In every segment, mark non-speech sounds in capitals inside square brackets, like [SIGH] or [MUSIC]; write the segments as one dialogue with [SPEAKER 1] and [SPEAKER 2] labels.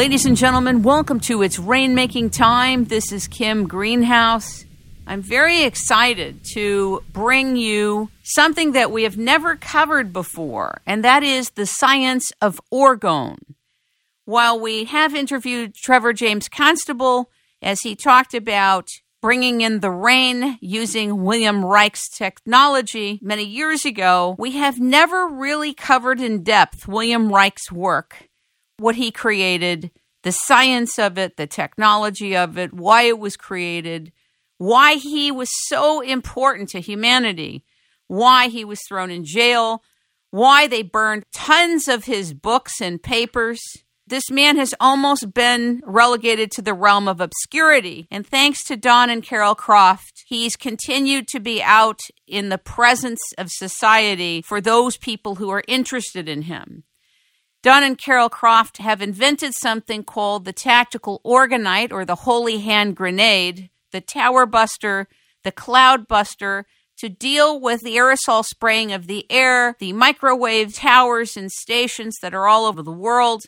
[SPEAKER 1] Ladies and gentlemen, welcome to It's Rainmaking Time. This is Kim Greenhouse. I'm very excited to bring you something that we have never covered before, and that is the science of orgone. While we have interviewed Trevor James Constable as he talked about bringing in the rain using William Reich's technology many years ago, we have never really covered in depth William Reich's work, what he created, the science of it, the technology of it, why it was created, why he was so important to humanity, why he was thrown in jail, why they burned tons of his books and papers this man has almost been relegated to the realm of obscurity. And thanks to Don and Carol Croft, he's continued to be out in the presence of society for those people who are interested in him. Don and Carol Croft have invented something called the tactical orgonite or the holy hand grenade, the tower buster, the cloud buster, to deal with the aerosol spraying of the air, the microwave towers and stations that are all over the world,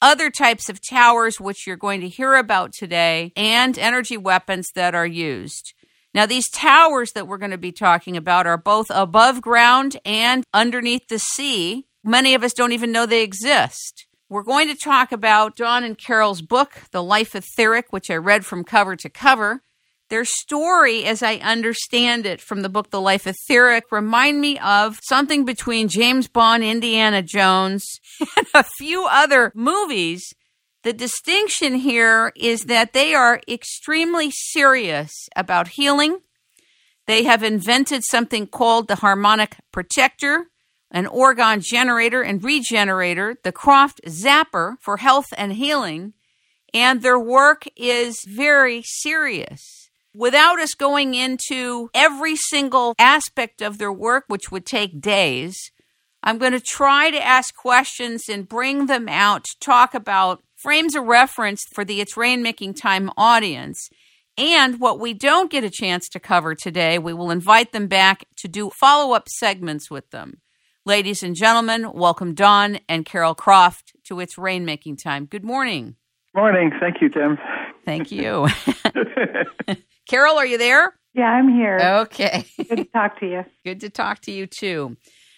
[SPEAKER 1] other types of towers, which you're going to hear about today, and energy weapons that are used. Now, these towers that we're going to be talking about are both above ground and underneath the sea. Many of us don't even know they exist. We're going to talk about Don and Carol's book, The Life Etheric, which I read from cover to cover. Their story, as I understand it from the book The Life Etheric, remind me of something between James Bond, Indiana Jones, [LAUGHS] and a few other movies. The distinction here is that they are extremely serious about healing. They have invented something called the harmonic protector, an orgone generator and regenerator, the Croft Zapper for health and healing, and their work is very serious without us going into every single aspect of their work, which would take days, I'm going to try to ask questions and bring them out to talk about frames of reference for the It's Rainmaking Time audience. And what we don't get a chance to cover today, we will invite them back to do follow up segments with them. Ladies and gentlemen, welcome Don and Carol Croft to It's Rainmaking Time. Good morning.
[SPEAKER 2] Morning. Thank you, Tim.
[SPEAKER 1] Thank you. [LAUGHS] [LAUGHS] Carol, are you there?
[SPEAKER 3] Yeah, I'm here.
[SPEAKER 1] Okay.
[SPEAKER 3] Good to talk to you. [LAUGHS]
[SPEAKER 1] Good to talk to you too.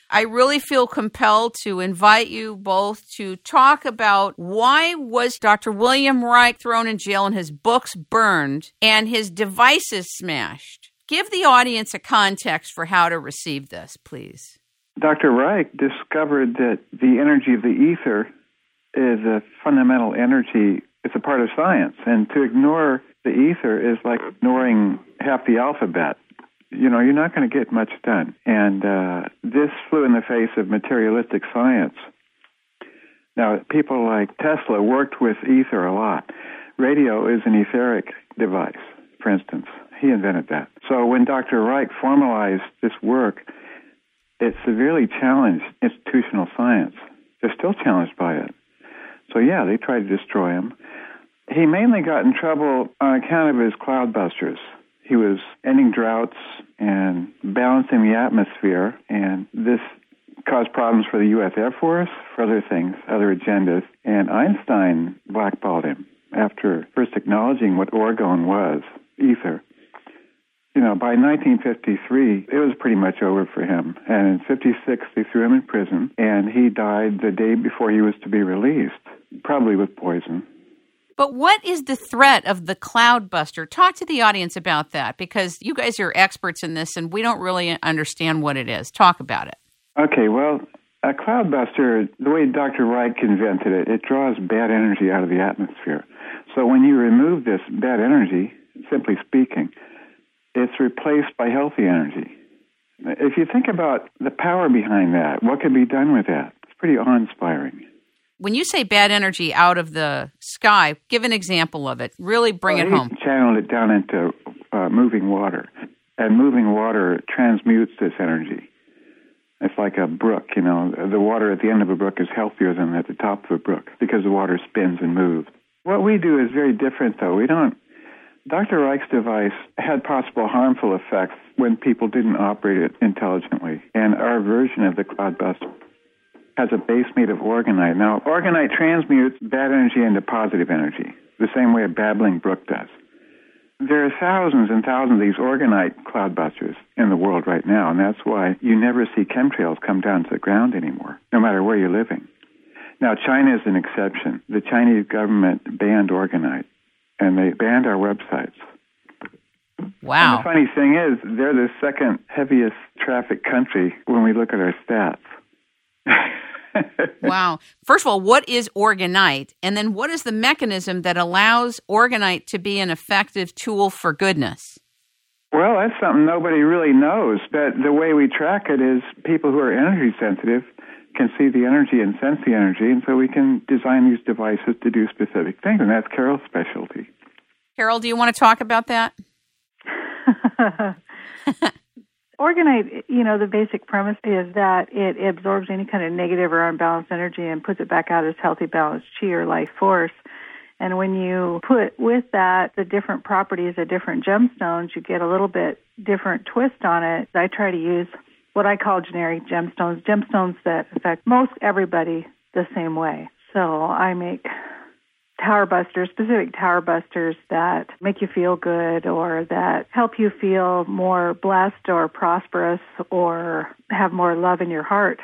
[SPEAKER 1] I really feel compelled to invite you both to talk about why was Dr. William Reich thrown in jail and his books burned and his devices smashed. Give the audience a context for how to receive this, please.
[SPEAKER 2] Dr. Reich discovered that the energy of the ether is a fundamental energy. It's a part of science, and to ignore the ether is like ignoring half the alphabet. You know, you're not going to get much done. And uh, this flew in the face of materialistic science. Now, people like Tesla worked with ether a lot. Radio is an etheric device, for instance. He invented that. So when Dr. Reich formalized this work, it severely challenged institutional science. They're still challenged by it. So, yeah, they tried to destroy him. He mainly got in trouble on account of his cloudbusters. He was ending droughts and balancing the atmosphere, and this caused problems for the U.S. Air Force, for other things, other agendas. And Einstein blackballed him after first acknowledging what orgone was, ether. You know, by 1953, it was pretty much over for him. And in 56, they threw him in prison, and he died the day before he was to be released, probably with poison.
[SPEAKER 1] But what is the threat of the cloudbuster? Talk to the audience about that because you guys are experts in this and we don't really understand what it is. Talk about it.
[SPEAKER 2] Okay, well, a cloudbuster, the way Dr. Reich invented it, it draws bad energy out of the atmosphere. So when you remove this bad energy, simply speaking, it's replaced by healthy energy. If you think about the power behind that, what can be done with that? It's pretty awe inspiring
[SPEAKER 1] when you say bad energy out of the sky, give an example of it. Really bring
[SPEAKER 2] well,
[SPEAKER 1] it home.
[SPEAKER 2] Channeled it down into uh, moving water, and moving water transmutes this energy. It's like a brook, you know. The water at the end of a brook is healthier than at the top of a brook because the water spins and moves. What we do is very different, though. We don't. Dr. Reich's device had possible harmful effects when people didn't operate it intelligently, and our version of the cloudbuster has a base made of orgonite. Now, orgonite transmutes bad energy into positive energy, the same way a babbling brook does. There are thousands and thousands of these orgonite cloudbusters in the world right now, and that's why you never see chemtrails come down to the ground anymore, no matter where you're living. Now, China is an exception. The Chinese government banned orgonite, and they banned our websites.
[SPEAKER 1] Wow.
[SPEAKER 2] And the funny thing is, they're the second heaviest traffic country when we look at our stats. [LAUGHS]
[SPEAKER 1] wow. First of all, what is orgonite? And then what is the mechanism that allows orgonite to be an effective tool for goodness?
[SPEAKER 2] Well, that's something nobody really knows. But the way we track it is people who are energy sensitive can see the energy and sense the energy, and so we can design these devices to do specific things, and that's Carol's specialty.
[SPEAKER 1] Carol, do you want to talk about that? [LAUGHS]
[SPEAKER 3] Orgonite, you know, the basic premise is that it absorbs any kind of negative or unbalanced energy and puts it back out as healthy, balanced chi or life force. And when you put with that the different properties of different gemstones, you get a little bit different twist on it. I try to use what I call generic gemstones, gemstones that affect most everybody the same way. So I make tower busters, specific tower busters that make you feel good or that help you feel more blessed or prosperous or have more love in your heart.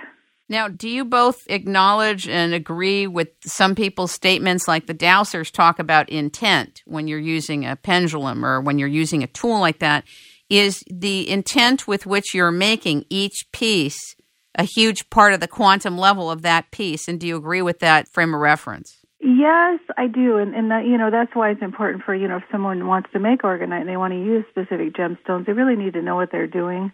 [SPEAKER 1] Now, do you both acknowledge and agree with some people's statements like the dowsers talk about intent when you're using a pendulum or when you're using a tool like that? Is the intent with which you're making each piece a huge part of the quantum level of that piece? And do you agree with that frame of reference?
[SPEAKER 3] Yes, I do, and and that, you know that's why it's important for you know if someone wants to make orgonite and they want to use specific gemstones, they really need to know what they're doing.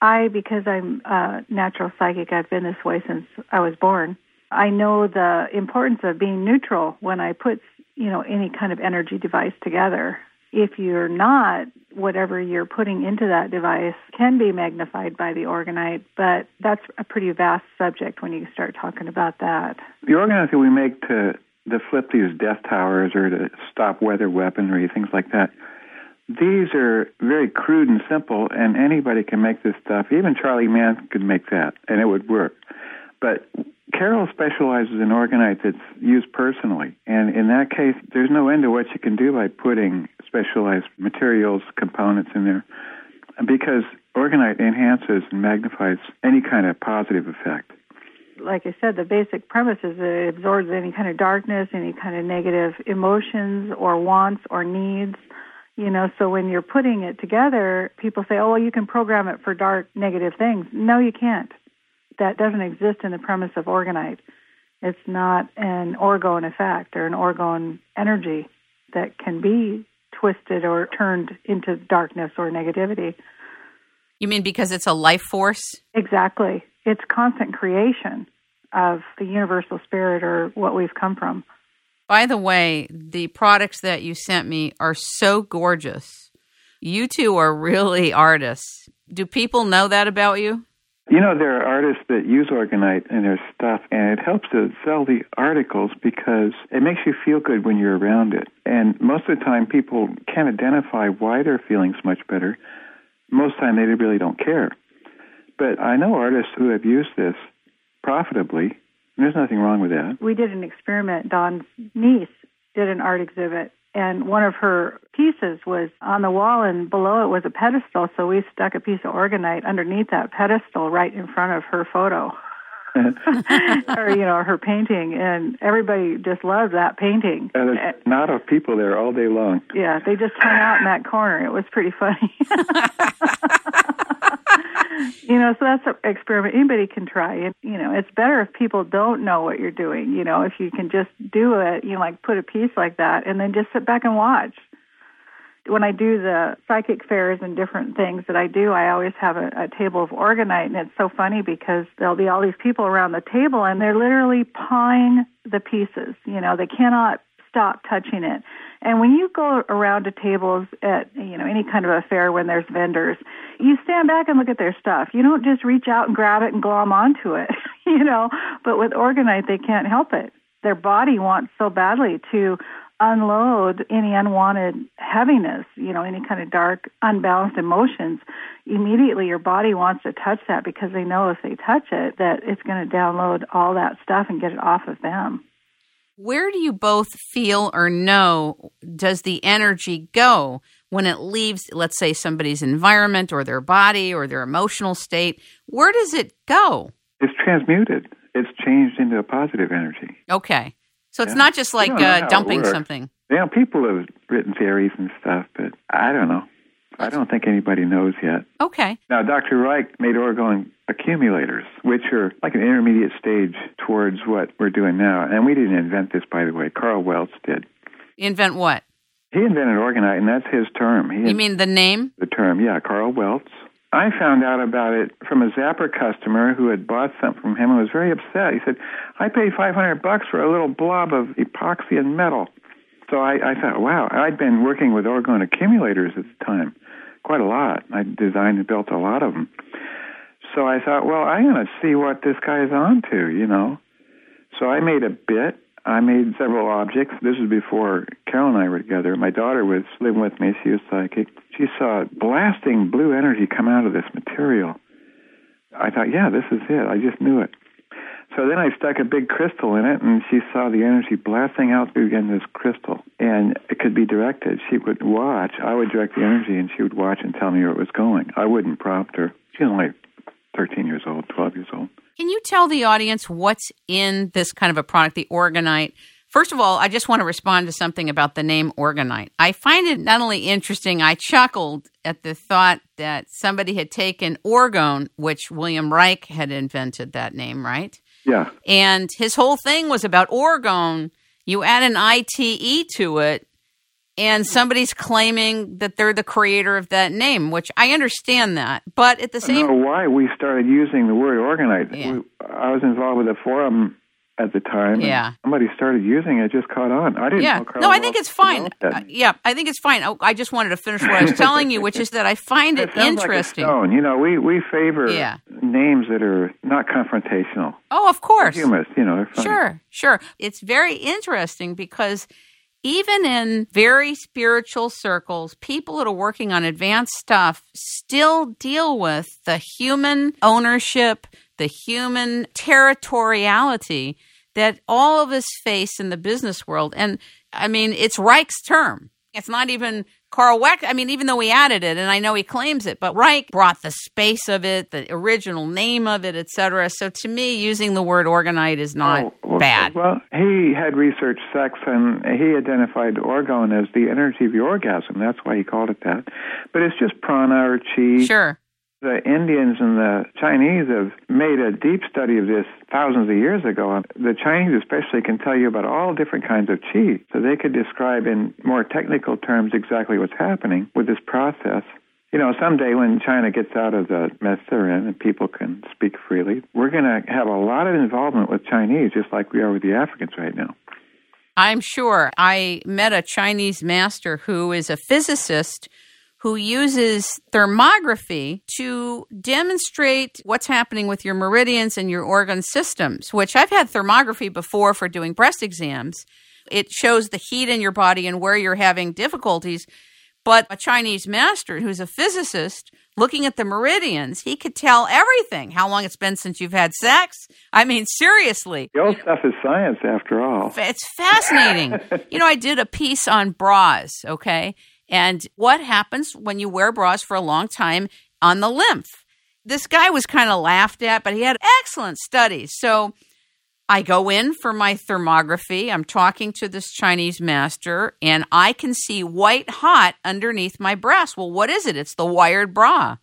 [SPEAKER 3] I, because I'm a natural psychic, I've been this way since I was born. I know the importance of being neutral when I put you know any kind of energy device together. If you're not, whatever you're putting into that device can be magnified by the orgonite, but that's a pretty vast subject when you start talking about that.
[SPEAKER 2] The orgonite that we make to to flip these death towers or to stop weather weaponry, things like that. These are very crude and simple, and anybody can make this stuff. Even Charlie Mann could make that, and it would work. But Carol specializes in orgonite that's used personally, and in that case, there's no end to what you can do by putting specialized materials, components in there, because orgonite enhances and magnifies any kind of positive effect
[SPEAKER 3] like I said, the basic premise is that it absorbs any kind of darkness, any kind of negative emotions or wants or needs. You know, so when you're putting it together, people say, oh, well, you can program it for dark, negative things. No, you can't. That doesn't exist in the premise of orgonite. It's not an orgone effect or an orgone energy that can be twisted or turned into darkness or negativity.
[SPEAKER 1] You mean because it's a life force?
[SPEAKER 3] Exactly. It's constant creation of the universal spirit or what we've come from.
[SPEAKER 1] By the way, the products that you sent me are so gorgeous. You two are really artists. Do people know that about you?
[SPEAKER 2] You know, there are artists that use Orgonite in their stuff, and it helps to sell the articles because it makes you feel good when you're around it. And most of the time, people can't identify why they're feeling so much better. Most time, they really don't care. But I know artists who have used this profitably. And there's nothing wrong with that.
[SPEAKER 3] We did an experiment. Don's niece did an art exhibit, and one of her pieces was on the wall, and below it was a pedestal. So we stuck a piece of orgonite underneath that pedestal, right in front of her photo. [LAUGHS] or you know her painting and everybody just loved that painting
[SPEAKER 2] and there's eh. not of people there all day long
[SPEAKER 3] yeah they just hung out in that corner it was pretty funny [LAUGHS] [LAUGHS] you know, so that's an experiment anybody can try. And, you know, it's better if people don't know what you're doing. You know, if you can just do it, you know, like put a piece like that and then just sit back and watch. When I do the psychic fairs and different things that I do, I always have a, a table of orgonite, and it's so funny because there'll be all these people around the table, and they're literally pawing the pieces. You know, they cannot stop touching it. And when you go around to tables at you know any kind of a fair when there's vendors, you stand back and look at their stuff. You don't just reach out and grab it and glom onto it, [LAUGHS] you know. But with orgonite, they can't help it. Their body wants so badly to unload any unwanted heaviness, you know, any kind of dark, unbalanced emotions, immediately your body wants to touch that because they know if they touch it that it's going to download all that stuff and get it off of them.
[SPEAKER 1] Where do you both feel or know does the energy go when it leaves, let's say, somebody's environment or their body or their emotional state? Where does it go?
[SPEAKER 2] It's transmuted. It's changed into a positive energy.
[SPEAKER 1] Okay. So it's yeah. not just like uh, dumping something.
[SPEAKER 2] Yeah, people have written theories and stuff, but I don't know. I don't think anybody knows yet.
[SPEAKER 1] Okay.
[SPEAKER 2] Now, Dr. Reich made orgone accumulators, which are like an intermediate stage towards what we're doing now. And we didn't invent this, by the way. Carl Welz did.
[SPEAKER 1] Invent what?
[SPEAKER 2] He invented orgonite, and that's his term. He
[SPEAKER 1] you mean the name?
[SPEAKER 2] The term, yeah, Carl Welz. I found out about it from a Zapper customer who had bought something from him and was very upset. He said, "I paid 500 bucks for a little blob of epoxy and metal." So I, I thought, wow, I'd been working with orgone accumulators at the time, quite a lot. I designed and built a lot of them. So I thought, well, I'm going to see what this guy's on to, you know. So I made a bit. I made several objects. This was before Carol and I were together. My daughter was living with me. She was psychic. She saw blasting blue energy come out of this material. I thought, yeah, this is it. I just knew it. So then I stuck a big crystal in it, and she saw the energy blasting out through again this crystal, and it could be directed. She would watch. I would direct the energy, and she would watch and tell me where it was going. I wouldn't prompt her. She's only 13 years old, 12 years old.
[SPEAKER 1] Can you tell the audience what's in this kind of a product, the Orgonite? First of all, I just want to respond to something about the name Orgonite. I find it not only interesting, I chuckled at the thought that somebody had taken orgone, which William Reich had invented that name, right?
[SPEAKER 2] Yeah.
[SPEAKER 1] And his whole thing was about orgone. You add an ITE to it, and somebody's claiming that they're the creator of that name, which I understand that. But at the same,
[SPEAKER 2] I don't know why we started using the word orgonite. Yeah. We, I was involved with a forum at the time.
[SPEAKER 1] Yeah.
[SPEAKER 2] Somebody started using it, it just caught on. I didn't
[SPEAKER 1] yeah. no, I think it's fine. Uh, yeah, I think it's fine. Oh, I just wanted to finish what I was telling you, which is that I find it,
[SPEAKER 2] it
[SPEAKER 1] interesting.
[SPEAKER 2] Like you know, we, we favor yeah. names that are not confrontational.
[SPEAKER 1] Oh, of course.
[SPEAKER 2] Humorous, you know.
[SPEAKER 1] Sure, sure. It's very interesting because even in very spiritual circles, people that are working on advanced stuff still deal with the human ownership, the human territoriality that all of us face in the business world. And I mean, it's Reich's term. It's not even Carl Welz, I mean, even though he added it, and I know he claims it, but Reich brought the space of it, the original name of it, etc. So to me, using the word orgonite is not oh,
[SPEAKER 2] well,
[SPEAKER 1] bad.
[SPEAKER 2] Well, he had researched sex, and he identified orgone as the energy of the orgasm. That's why he called it that. But it's just prana or chi.
[SPEAKER 1] Sure.
[SPEAKER 2] The Indians and the Chinese have made a deep study of this thousands of years ago. The Chinese, especially, can tell you about all different kinds of qi. So they could describe in more technical terms exactly what's happening with this process. You know, someday when China gets out of the mess they're in and people can speak freely, we're going to have a lot of involvement with Chinese, just like we are with the Africans right now.
[SPEAKER 1] I'm sure. I met a Chinese master who is a physicist who uses thermography to demonstrate what's happening with your meridians and your organ systems, which I've had thermography before for doing breast exams. It shows the heat in your body and where you're having difficulties. But a Chinese master who's a physicist looking at the meridians, he could tell everything. How long it's been since you've had sex? I mean, seriously.
[SPEAKER 2] The old stuff is science after all.
[SPEAKER 1] It's fascinating. [LAUGHS] you know, I did a piece on bras, okay? And what happens when you wear bras for a long time on the lymph. This guy was kind of laughed at, but he had excellent studies. So I go in for my thermography. I'm talking to this Chinese master, and I can see white hot underneath my breast. Well, what is it? It's the wired bra.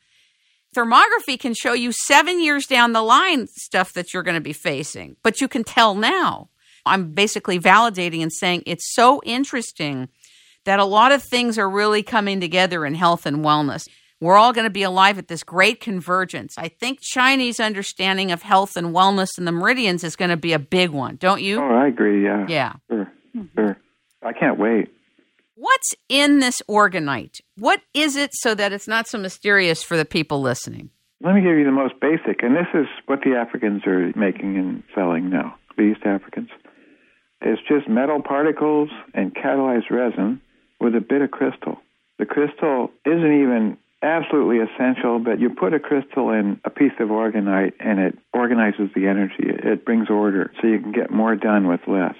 [SPEAKER 1] Thermography can show you seven years down the line stuff that you're going to be facing, but you can tell now. I'm basically validating and saying it's so interesting that a lot of things are really coming together in health and wellness. We're all going to be alive at this great convergence. I think Chinese understanding of health and wellness and the meridians is going to be a big one, don't you?
[SPEAKER 2] Oh, I agree. Yeah.
[SPEAKER 1] Yeah.
[SPEAKER 2] Sure. Sure. I can't wait.
[SPEAKER 1] What's in this orgonite? What is it so that it's not so mysterious for the people listening?
[SPEAKER 2] Let me give you the most basic, and this is what the Africans are making and selling now, the East Africans. It's just metal particles and catalyzed resin with a bit of crystal. The crystal isn't even absolutely essential, but you put a crystal in a piece of orgonite and it organizes the energy. It brings order so you can get more done with less.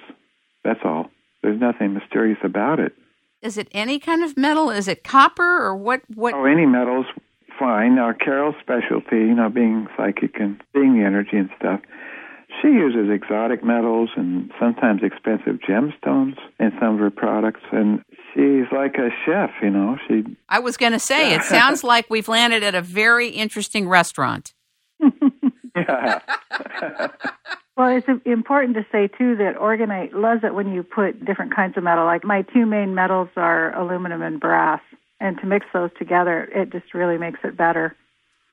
[SPEAKER 2] That's all. There's nothing mysterious about it.
[SPEAKER 1] Is it any kind of metal? Is it copper or what? What?
[SPEAKER 2] Oh, any metals, fine. Now, Carol's specialty, you know, being psychic and seeing the energy and stuff, she uses exotic metals and sometimes expensive gemstones in some of her products. And she's like a chef, you know. She.
[SPEAKER 1] I was going to say, it [LAUGHS] sounds like we've landed at a very interesting restaurant. [LAUGHS]
[SPEAKER 2] yeah. [LAUGHS]
[SPEAKER 3] Well, it's important to say too that orgonite loves it when you put different kinds of metal. Like my two main metals are aluminum and brass, and to mix those together, it just really makes it better.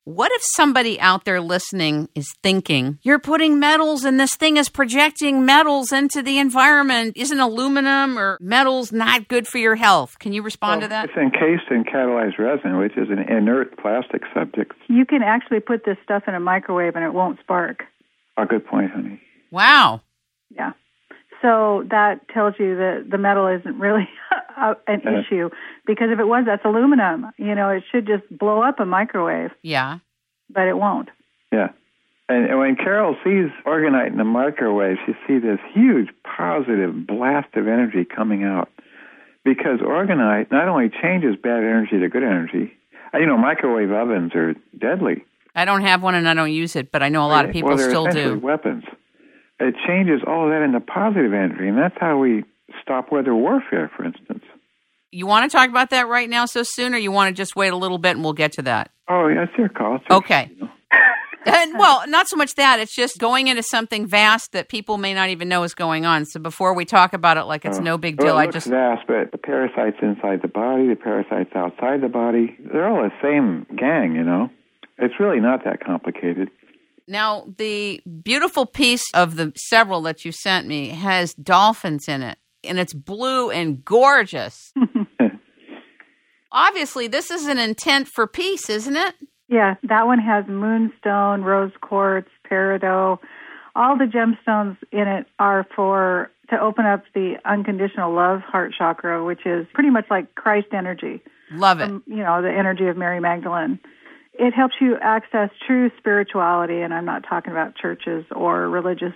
[SPEAKER 1] What if somebody out there listening is thinking, you're putting metals and this thing is projecting metals into the environment? Isn't aluminum or metals not good for your health? Can you respond
[SPEAKER 2] well,
[SPEAKER 1] to that?
[SPEAKER 2] It's encased in catalyzed resin, which is an inert plastic subject.
[SPEAKER 3] You can actually put this stuff in a microwave and it won't spark.
[SPEAKER 2] A good point, honey.
[SPEAKER 1] Wow.
[SPEAKER 3] Yeah. So that tells you that the metal isn't really [LAUGHS] an
[SPEAKER 2] Uh,
[SPEAKER 3] issue because if it was, that's aluminum. You know, it should just blow up a microwave,
[SPEAKER 1] Yeah.
[SPEAKER 3] but it won't.
[SPEAKER 2] Yeah. And, and when Carol sees orgonite in the microwave, she sees this huge positive blast of energy coming out because orgonite not only changes bad energy to good energy, uh, you know, microwave ovens are deadly.
[SPEAKER 1] I don't have one and I don't use it, but I know a lot of people
[SPEAKER 2] well,
[SPEAKER 1] still do.
[SPEAKER 2] weapons. It changes all of that into positive energy, and that's how we stop weather warfare, for instance.
[SPEAKER 1] You want to talk about that right now so soon, or you want to just wait a little bit and we'll get to that?
[SPEAKER 2] Oh, yeah, it's your call. It's
[SPEAKER 1] Okay. [LAUGHS] And, well, not so much that. It's just going into something vast that people may not even know is going on. So before we talk about it like it's uh, no big deal,
[SPEAKER 2] Oh. Well,
[SPEAKER 1] I just.
[SPEAKER 2] vast, but the parasites inside the body, the parasites outside the body, they're all the same gang, you know. It's really not that complicated.
[SPEAKER 1] Now, the beautiful piece of the several that you sent me has dolphins in it, and it's blue and gorgeous. [LAUGHS] Obviously, this is an intent for peace, isn't it?
[SPEAKER 3] Yeah, that one has moonstone, rose quartz, peridot. All the gemstones in it are for to open up the unconditional love heart chakra, which is pretty much like Christ energy.
[SPEAKER 1] Love it.
[SPEAKER 3] Um, you know, the energy of Mary Magdalene. It helps you access true spirituality, and I'm not talking about churches or religious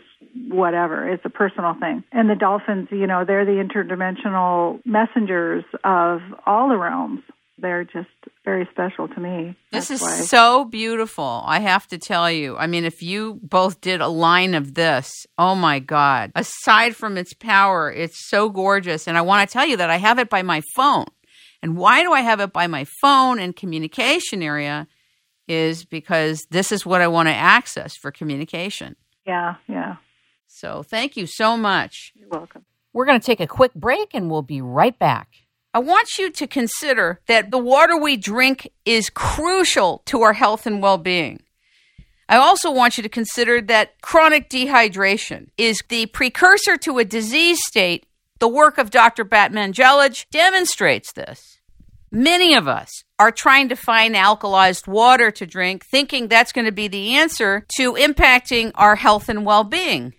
[SPEAKER 3] whatever. It's a personal thing. And the dolphins, you know, they're the interdimensional messengers of all the realms. They're just very special to me.
[SPEAKER 1] This
[SPEAKER 3] That's
[SPEAKER 1] is
[SPEAKER 3] why.
[SPEAKER 1] so beautiful. I have to tell you. I mean, if you both did a line of this, oh my God. Aside from its power, it's so gorgeous. And I want to tell you that I have it by my phone. And why do I have it by my phone and communication area? Is because this is what I want to access for communication.
[SPEAKER 3] Yeah, yeah.
[SPEAKER 1] So thank you so much.
[SPEAKER 3] You're welcome.
[SPEAKER 1] We're going to take a quick break and we'll be right back. I want you to consider that the water we drink is crucial to our health and well being. I also want you to consider that chronic dehydration is the precursor to a disease state. The work of Dr. Batmanghelidj demonstrates this. Many of us are trying to find alkalized water to drink, thinking that's going to be the answer to impacting our health and well being.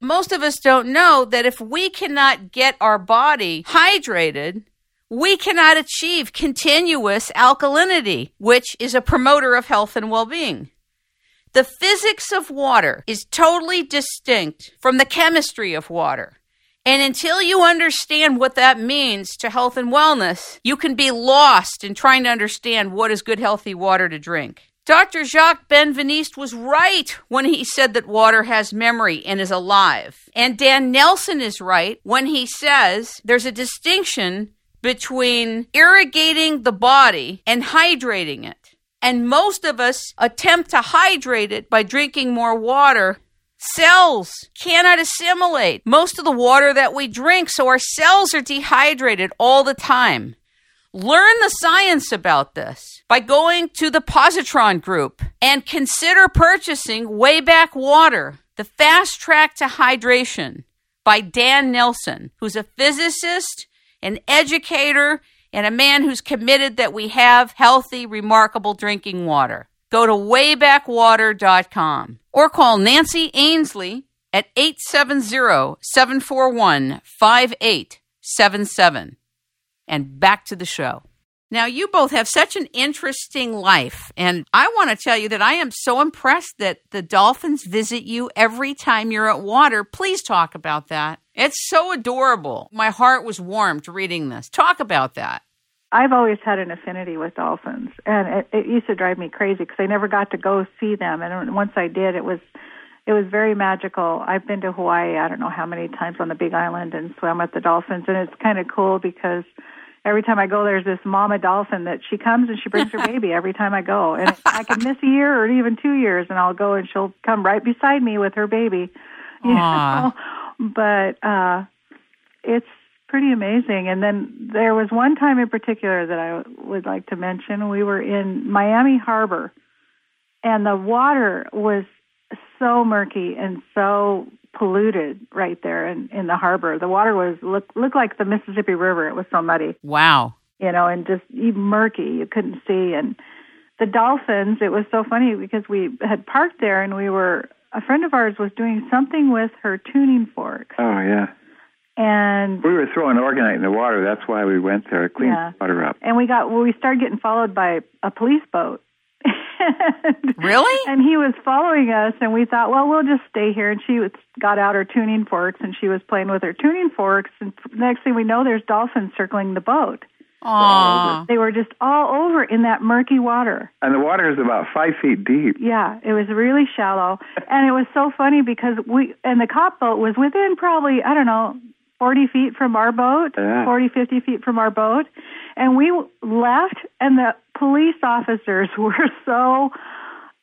[SPEAKER 1] Most of us don't know that if we cannot get our body hydrated, we cannot achieve continuous alkalinity, which is a promoter of health and well being. The physics of water is totally distinct from the chemistry of water. And until you understand what that means to health and wellness, you can be lost in trying to understand what is good, healthy water to drink. Dr. Jacques Benveniste was right when he said that water has memory and is alive. And Dan Nelson is right when he says there's a distinction between irrigating the body and hydrating it. And most of us attempt to hydrate it by drinking more water. Cells cannot assimilate most of the water that we drink, so our cells are dehydrated all the time. Learn the science about this by going to the Positron Group and consider purchasing Wayback Water, the fast track to hydration by Dan Nelson, who's a physicist, an educator, and a man who's committed that we have healthy, remarkable drinking water. Go to waybackwater.com or call Nancy Ainsley at 870-741-5877. And back to the show. Now, you both have such an interesting life, and I want to tell you that I am so impressed that the dolphins visit you every time you're at water. Please talk about that. It's so adorable. My heart was warmed reading this. Talk about that.
[SPEAKER 3] I've always had an affinity with dolphins, and it, it used to drive me crazy because I never got to go see them. And once I did, it was it was very magical. I've been to Hawaii, I don't know how many times on the Big Island, and swam with the dolphins, and it's kind of cool because every time I go, there's this mama dolphin that she comes and she brings her [LAUGHS] baby every time I go. And I can miss a year or even two years, and I'll go and she'll come right beside me with her baby. [LAUGHS]
[SPEAKER 1] You know?
[SPEAKER 3] But uh, it's pretty amazing. And then there was one time in particular that I would like to mention. We were in Miami Harbor, and the water was so murky and so polluted right there in, in the harbor. The water was look looked like the Mississippi River. It was so muddy.
[SPEAKER 1] Wow.
[SPEAKER 3] You know, and just murky. You couldn't see. And the dolphins. It was so funny because we had parked there and we were. A friend of ours was doing something with her tuning forks.
[SPEAKER 2] Oh yeah.
[SPEAKER 3] And
[SPEAKER 2] we were throwing orgonite in the water. That's why we went there to clean
[SPEAKER 3] Yeah.
[SPEAKER 2] the water up.
[SPEAKER 3] and we got well, we started getting followed by a police boat. [LAUGHS] And-
[SPEAKER 1] Really?
[SPEAKER 3] And he was following us, and we thought, well, we'll just stay here. And she was, got out her tuning forks, and she was playing with her tuning forks. And next thing we know, there's dolphins circling the boat.
[SPEAKER 1] Aw.
[SPEAKER 3] They were just all over in that murky water.
[SPEAKER 2] And the water is about five feet deep.
[SPEAKER 3] Yeah, it was really shallow, and it was so funny because we and the cop boat was within probably I don't know forty feet from our boat,
[SPEAKER 2] Yeah.
[SPEAKER 3] forty fifty feet from our boat, and we left, and the police officers [LAUGHS] were so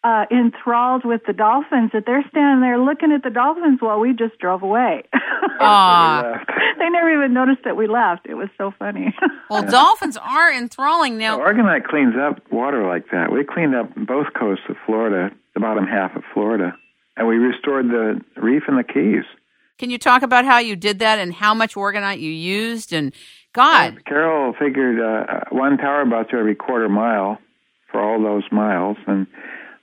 [SPEAKER 3] uh, enthralled with the dolphins that they're standing there looking at the dolphins while we just drove away. [LAUGHS]
[SPEAKER 1] Aw.
[SPEAKER 3] They never even noticed that we left. It was so funny. [LAUGHS]
[SPEAKER 1] Well, dolphins are enthralling now.
[SPEAKER 2] Orgonite cleans up water like that. We cleaned up both coasts of Florida, the bottom half of Florida, and we restored the reef and the Keys.
[SPEAKER 1] Can you talk about how you did that and how much orgonite you used? And God,
[SPEAKER 2] Carol figured uh, one tower buster every quarter mile for all those miles, and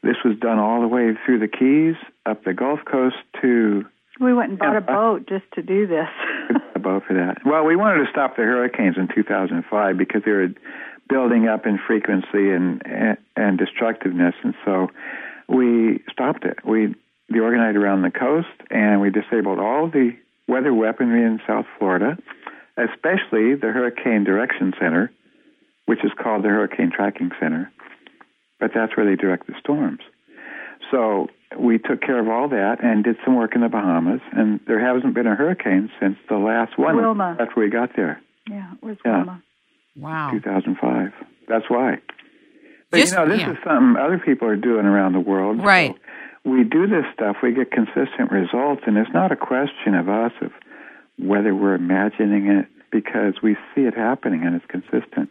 [SPEAKER 2] this was done all the way through the Keys, up the Gulf Coast to
[SPEAKER 3] we went and bought a boat just to do this. [LAUGHS]
[SPEAKER 2] a boat for that. Well, we wanted to stop the hurricanes in 2005 because they were building up in frequency and and, and destructiveness, and so we stopped it. We the organized around the coast, and we disabled all the weather weaponry in South Florida, especially the Hurricane Direction Center, which is called the Hurricane Tracking Center, but that's where they direct the storms. So we took care of all that and did some work in the Bahamas, and there hasn't been a hurricane since the last one.
[SPEAKER 3] Wilma.
[SPEAKER 2] After we got there,
[SPEAKER 3] yeah, it was
[SPEAKER 2] Yeah.
[SPEAKER 3] Wilma.
[SPEAKER 1] wow.
[SPEAKER 2] 2005. That's why. But
[SPEAKER 1] Just-
[SPEAKER 2] you know, this
[SPEAKER 1] yeah.
[SPEAKER 2] is something other people are doing around the world. So
[SPEAKER 1] Right.
[SPEAKER 2] We do this stuff, we get consistent results, and it's not a question of us of whether we're imagining it because we see it happening and it's consistent.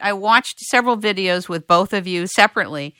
[SPEAKER 1] I watched several videos with both of you separately.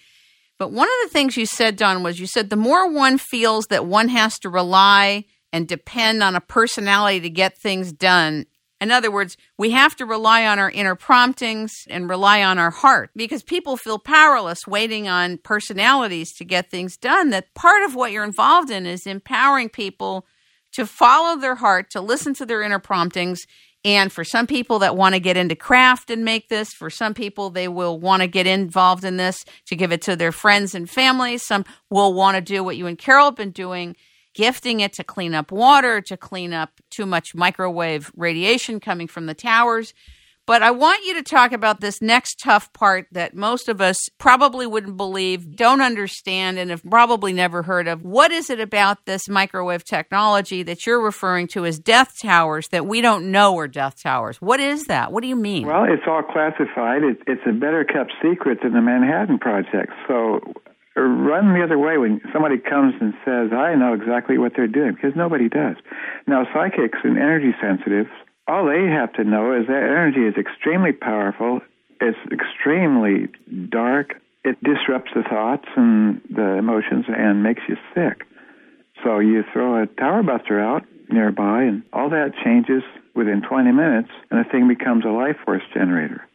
[SPEAKER 1] But one of the things you said, Don, was you said the more one feels that one has to rely and depend on a personality to get things done. In other words, we have to rely on our inner promptings and rely on our heart because people feel powerless waiting on personalities to get things done. That part of what you're involved in is empowering people to follow their heart, to listen to their inner promptings. And for some people that want to get into craft and make this, for some people, they will want to get involved in this to give it to their friends and family. Some will want to do what you and Carol have been doing, gifting it to clean up water, to clean up too much microwave radiation coming from the towers. But I want you to talk about this next tough part that most of us probably wouldn't believe, don't understand, and have probably never heard of. What is it about this microwave technology that you're referring to as death towers that we don't know are death towers? What is that? What do you mean?
[SPEAKER 2] Well, it's all classified. It, it's a better kept secret than the Manhattan Project. So run the other way when somebody comes and says, I know exactly what they're doing, because nobody does. Now, psychics and energy sensitives, all they have to know is that energy is extremely powerful, it's extremely dark, it disrupts the thoughts and the emotions and makes you sick. So you throw a tower buster out nearby, and all that changes within 20 minutes, and the thing becomes a life force generator.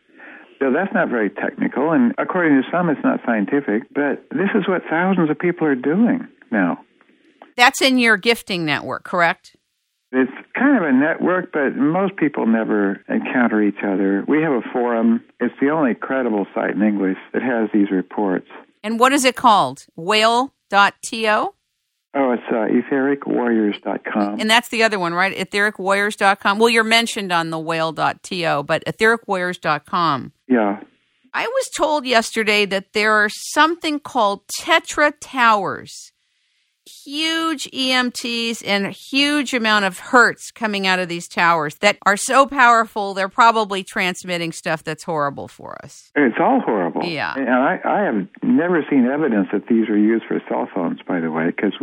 [SPEAKER 2] So that's not very technical, and according to some, it's not scientific, but this is what thousands of people are doing now.
[SPEAKER 1] That's in your gifting network, correct?
[SPEAKER 2] It's kind of a network, but most people never encounter each other. We have a forum. It's the only credible site in English that has these reports.
[SPEAKER 1] And what is it called? Whale.to?
[SPEAKER 2] Oh, it's uh, ethericwarriors.com.
[SPEAKER 1] And that's the other one, right? Ethericwarriors.com. Well, you're mentioned on the whale.to, but ethericwarriors.com.
[SPEAKER 2] Yeah.
[SPEAKER 1] I was told yesterday that there are something called Tetra Towers. Huge EMTs and a huge amount of hertz coming out of these towers that are so powerful, they're probably transmitting stuff that's horrible for us.
[SPEAKER 2] It's all horrible.
[SPEAKER 1] Yeah.
[SPEAKER 2] And I, I have never seen evidence that these are used for cell phones, by the way, because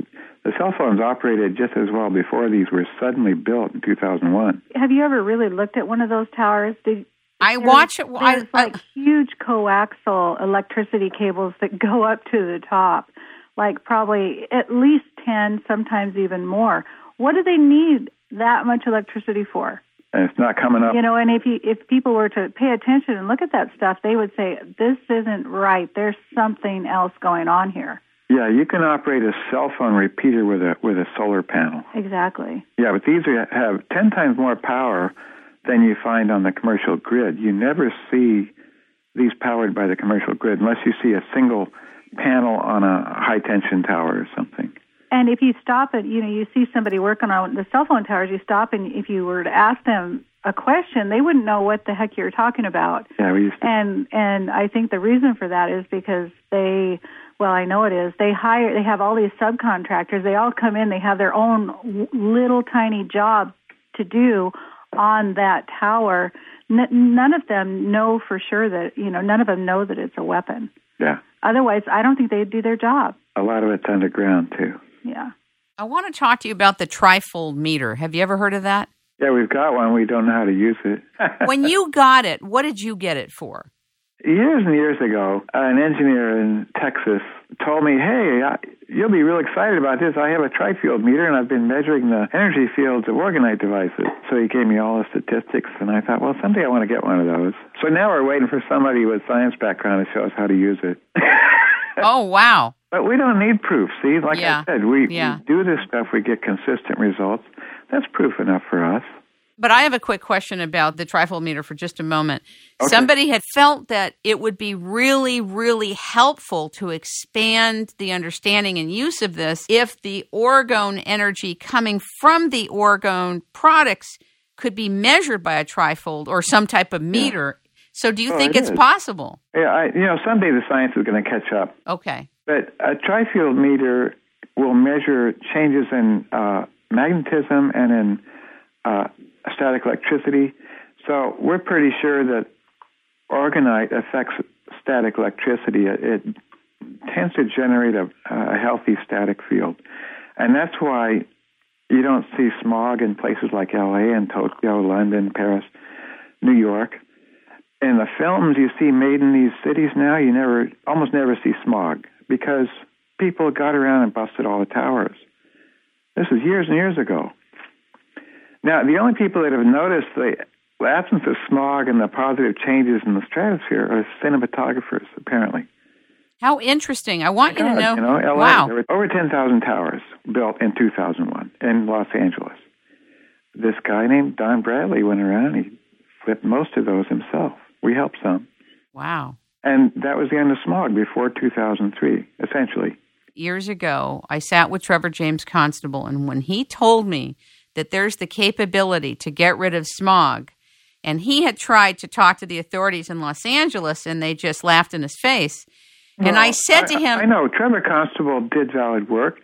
[SPEAKER 2] the cell phones operated just as well before these were suddenly built in 2001.
[SPEAKER 3] Have you ever really looked at one of those towers? Did
[SPEAKER 1] I
[SPEAKER 3] there's,
[SPEAKER 1] watch it.
[SPEAKER 3] There's
[SPEAKER 1] I,
[SPEAKER 3] like huge coaxial electricity cables that go up to the top, like probably at least 10, sometimes even more. What do they need that much electricity for?
[SPEAKER 2] And it's not coming up.
[SPEAKER 3] You know, and if you, if people were to pay attention and look at that stuff, they would say this isn't right. There's something else going on here.
[SPEAKER 2] Yeah, you can operate a cell phone repeater with a with a solar panel.
[SPEAKER 3] Exactly.
[SPEAKER 2] Yeah, but these are, have 10 times more power than you find on the commercial grid. You never see these powered by the commercial grid unless you see a single panel on a high tension tower or something.
[SPEAKER 3] And if you stop it, you know, you see somebody working on the cell phone towers, you stop and if you were to ask them a question, they wouldn't know what the heck you're talking about.
[SPEAKER 2] Yeah, we used to.
[SPEAKER 3] And and I think the reason for that is because they well, I know it is. They hire they have all these subcontractors. They all come in, they have their own little tiny job to do on that tower. N- none of them know for sure that, you know, none of them know that it's a weapon.
[SPEAKER 2] Yeah.
[SPEAKER 3] Otherwise, I don't think they'd do their job.
[SPEAKER 2] A lot of it's underground too.
[SPEAKER 3] Yeah.
[SPEAKER 1] I want to talk to you about the trifield meter. Have you ever heard of that?
[SPEAKER 2] Yeah, we've got one. We don't know how to use it. [LAUGHS]
[SPEAKER 1] when you got it, what did you get it for?
[SPEAKER 2] Years and years ago, an engineer in Texas told me, "Hey, you'll be real excited about this. I have a trifield meter, and I've been measuring the energy fields of orgonite devices." So he gave me all the statistics, and I thought, "Well, someday I want to get one of those." So now we're waiting for somebody with science background to show us how to use it. [LAUGHS]
[SPEAKER 1] oh wow!
[SPEAKER 2] But we don't need proof. See, like
[SPEAKER 1] yeah.
[SPEAKER 2] I said, we,
[SPEAKER 1] yeah.
[SPEAKER 2] we do this stuff, we get consistent results. That's proof enough for us.
[SPEAKER 1] But I have a quick question about the trifield meter for just a moment. Okay. Somebody had felt that it would be really, really helpful to expand the understanding and use of this if the orgone energy coming from the orgone products could be measured by a trifield or some type of meter. Yeah. So, do you
[SPEAKER 2] oh,
[SPEAKER 1] think
[SPEAKER 2] it
[SPEAKER 1] it's
[SPEAKER 2] is.
[SPEAKER 1] possible?
[SPEAKER 2] Yeah, I, you know, someday the science is going to catch up.
[SPEAKER 1] Okay.
[SPEAKER 2] But a trifield meter will measure changes in uh, magnetism and in uh, static electricity. So we're pretty sure that orgonite affects static electricity. It, it tends to generate a, a, healthy static field. And that's why you don't see smog in places like LA and Tokyo, London, Paris, New York. In the films you see made in these cities now, you never, almost never see smog because people got around and busted all the towers. This was years and years ago. Now, the only people that have noticed the absence of smog and the positive changes in the stratosphere are cinematographers, apparently.
[SPEAKER 1] How interesting. I want
[SPEAKER 2] God,
[SPEAKER 1] you to know.
[SPEAKER 2] You know LA,
[SPEAKER 1] wow.
[SPEAKER 2] There were over 10,000 towers built in 2001 in Los Angeles. This guy named Don Bradley went around and he flipped most of those himself. We helped some.
[SPEAKER 1] Wow.
[SPEAKER 2] And that was the end of smog before 2003, essentially.
[SPEAKER 1] Years ago, I sat with Trevor James Constable, and when he told me that there's the capability to get rid of smog, and he had tried to talk to the authorities in Los Angeles, and they just laughed in his face. And I said to him,
[SPEAKER 2] I, I know Trevor Constable did valid work,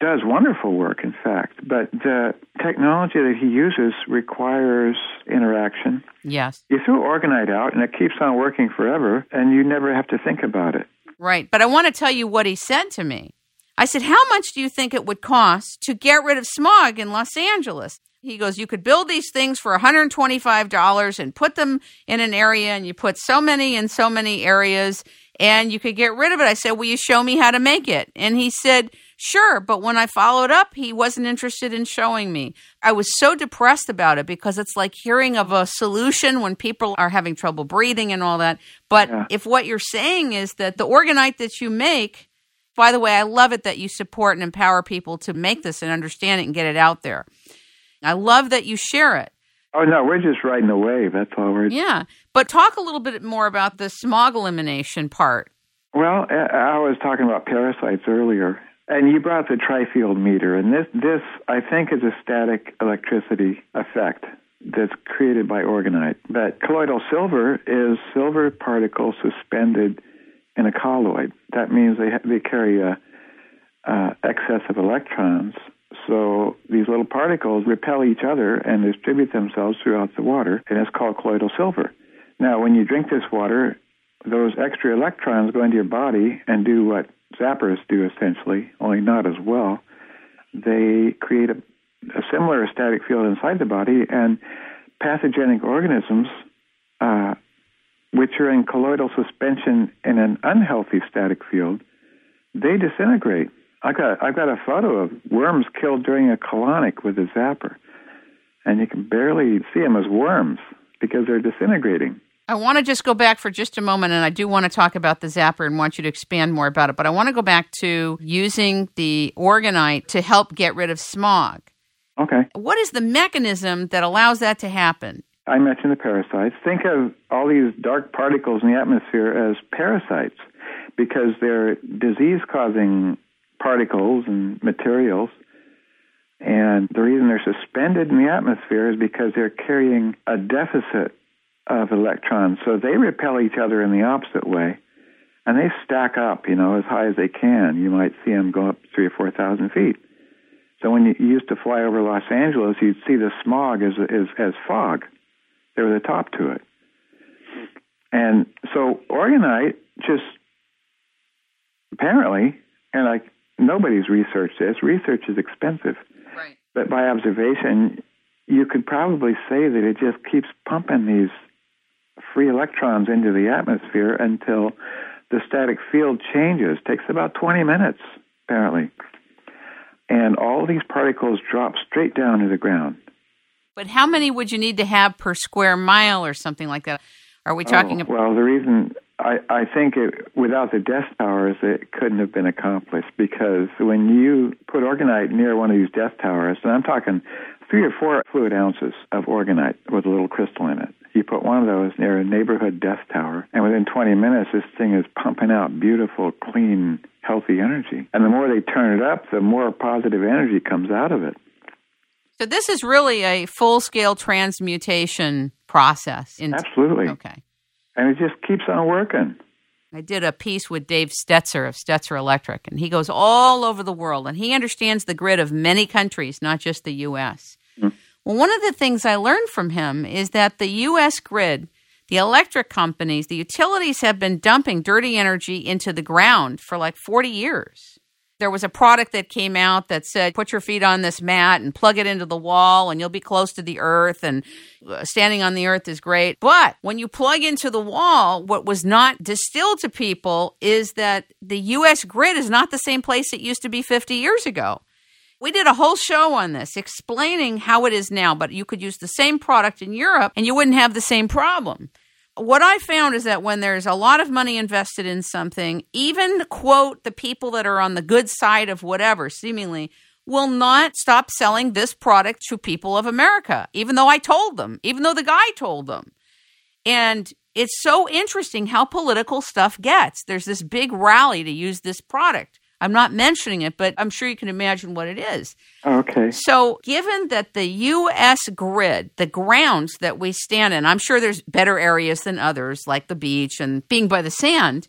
[SPEAKER 2] does wonderful work, in fact, but the technology that he uses requires interaction.
[SPEAKER 1] Yes.
[SPEAKER 2] You throw orgonite out, and it keeps on working forever, and you never have to think about it.
[SPEAKER 1] Right. But I want to tell you what he said to me. I said, How much do you think it would cost to get rid of smog in Los Angeles? He goes, You could build these things for $125 and put them in an area, and you put so many in so many areas, and you could get rid of it. I said, Will you show me how to make it? And he said, Sure. But when I followed up, he wasn't interested in showing me. I was so depressed about it because it's like hearing of a solution when people are having trouble breathing and all that. But
[SPEAKER 2] Yeah.
[SPEAKER 1] if what you're saying is that the orgonite that you make, By the way, I love it that you support and empower people to make this and understand it and get it out there. I love that you share it.
[SPEAKER 2] Oh no, we're just riding the wave. That's all we're.
[SPEAKER 1] Yeah, but talk a little bit more about the smog elimination part.
[SPEAKER 2] Well, I was talking about parasites earlier, and you brought the tri-field meter, and this this I think is a static electricity effect that's created by orgonite. But colloidal silver is silver particles suspended in a colloid. That means they they carry a, a excess of electrons. So these little particles repel each other and distribute themselves throughout the water, and it's called colloidal silver. Now, when you drink this water, those extra electrons go into your body and do what zappers do essentially, only not as well. They create a, a similar static field inside the body, and pathogenic organisms, uh, which are in colloidal suspension in an unhealthy static field, they disintegrate. I got I got a photo of worms killed during a colonic with a zapper, and you can barely see them as worms because they're disintegrating.
[SPEAKER 1] I want to just go back for just a moment, and I do want to talk about the zapper and want you to expand more about it. But I want to go back to using the orgonite to help get rid of smog.
[SPEAKER 2] Okay.
[SPEAKER 1] What is the mechanism that allows that to happen?
[SPEAKER 2] I mentioned the parasites. Think of all these dark particles in the atmosphere as parasites because they're disease causing particles and materials. And the reason they're suspended in the atmosphere is because they're carrying a deficit of electrons. So they repel each other in the opposite way. And they stack up, you know, as high as they can. You might see them go up three or 4,000 feet. So when you used to fly over Los Angeles, you'd see the smog as, as, as fog. There was a top to it. And so orgonite just apparently, and like nobody's researched this, research is expensive.
[SPEAKER 1] Right.
[SPEAKER 2] But by observation, you could probably say that it just keeps pumping these free electrons into the atmosphere until the static field changes. It takes about 20 minutes, apparently. And all these particles drop straight down to the ground.
[SPEAKER 1] But how many would you need to have per square mile or something like that? Are we talking
[SPEAKER 2] oh,
[SPEAKER 1] about?
[SPEAKER 2] Well, the reason I, I think it, without the death towers, it couldn't have been accomplished because when you put orgonite near one of these death towers, and I'm talking three or four fluid ounces of orgonite with a little crystal in it, you put one of those near a neighborhood death tower, and within 20 minutes, this thing is pumping out beautiful, clean, healthy energy. And the more they turn it up, the more positive energy comes out of it.
[SPEAKER 1] So this is really a full-scale transmutation process.
[SPEAKER 2] In- Absolutely.
[SPEAKER 1] Okay.
[SPEAKER 2] And it just keeps on working.
[SPEAKER 1] I did a piece with Dave Stetzer of Stetzer Electric, and he goes all over the world, and he understands the grid of many countries, not just the U.S. Mm. Well, one of the things I learned from him is that the U.S. grid, the electric companies, the utilities have been dumping dirty energy into the ground for like 40 years. There was a product that came out that said, put your feet on this mat and plug it into the wall, and you'll be close to the earth. And uh, standing on the earth is great. But when you plug into the wall, what was not distilled to people is that the U.S. grid is not the same place it used to be 50 years ago. We did a whole show on this explaining how it is now, but you could use the same product in Europe and you wouldn't have the same problem. What I found is that when there's a lot of money invested in something, even quote the people that are on the good side of whatever, seemingly, will not stop selling this product to people of America, even though I told them, even though the guy told them. And it's so interesting how political stuff gets. There's this big rally to use this product. I'm not mentioning it, but I'm sure you can imagine what it is.
[SPEAKER 2] Okay.
[SPEAKER 1] So, given that the U.S. grid, the grounds that we stand in, I'm sure there's better areas than others, like the beach and being by the sand.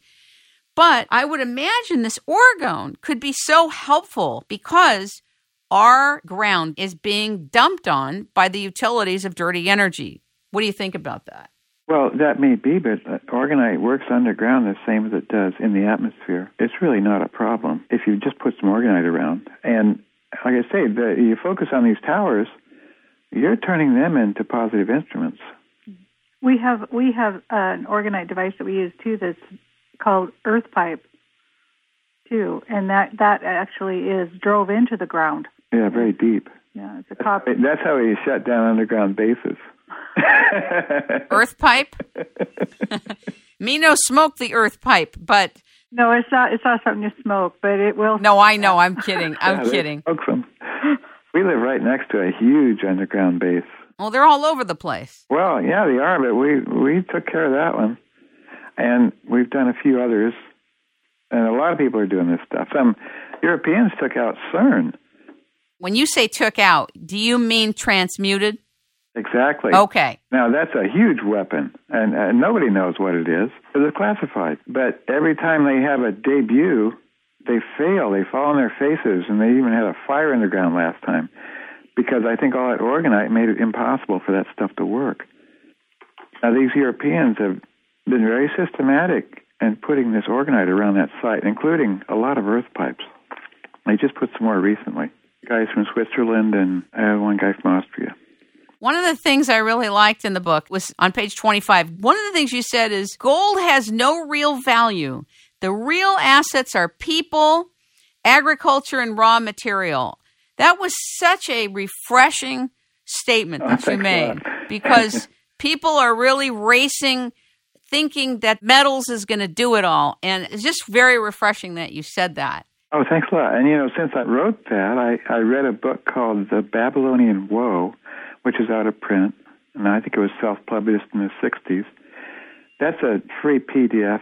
[SPEAKER 1] But I would imagine this orgone could be so helpful because our ground is being dumped on by the utilities of dirty energy. What do you think about that?
[SPEAKER 2] Well, that may be, but uh, orgonite works underground the same as it does in the atmosphere. It's really not a problem if you just put some orgonite around. And like I say, the, you focus on these towers, you're turning them into positive instruments.
[SPEAKER 3] We have we have uh, an orgonite device that we use too that's called Earth Pipe too, and that that actually is drove into the ground.
[SPEAKER 2] Yeah, very deep.
[SPEAKER 3] Yeah, it's a copper.
[SPEAKER 2] That's how we shut down underground bases. [LAUGHS]
[SPEAKER 1] earth pipe. [LAUGHS] Me no smoke the earth pipe, but
[SPEAKER 3] No, it's not. It's not something you smoke, but it will.
[SPEAKER 1] No, I know. I'm kidding. I'm
[SPEAKER 2] Yeah,
[SPEAKER 1] kidding.
[SPEAKER 2] smoke them. We live right next to a huge underground base.
[SPEAKER 1] Well, they're all over the place.
[SPEAKER 2] Well, yeah, they are, but we we took care of that one, and we've done a few others, and a lot of people are doing this stuff. Some Europeans took out CERN.
[SPEAKER 1] When you say took out, do you mean transmuted?
[SPEAKER 2] Exactly.
[SPEAKER 1] Okay.
[SPEAKER 2] Now that's a huge weapon, and, and nobody knows what it is because it's classified. But every time they have a debut, they fail. They fall on their faces, and they even had a fire in the ground last time because I think all that orgonite made it impossible for that stuff to work. Now these Europeans have been very systematic in putting this orgonite around that site, including a lot of earth pipes. They just put some more recently. Guys from Switzerland and uh, one guy from Austria.
[SPEAKER 1] One of the things I really liked in the book was on page 25. One of the things you said is gold has no real value. The real assets are people, agriculture, and raw material. That was such a refreshing statement
[SPEAKER 2] Oh,
[SPEAKER 1] that you made [LAUGHS] because people are really racing, thinking that metals is going to do it all. And it's just very refreshing that you said that.
[SPEAKER 2] Oh, thanks a lot. And you know, since I wrote that, I, I read a book called The Babylonian Woe, which is out of print, and I think it was self-published in the '60s. That's a free PDF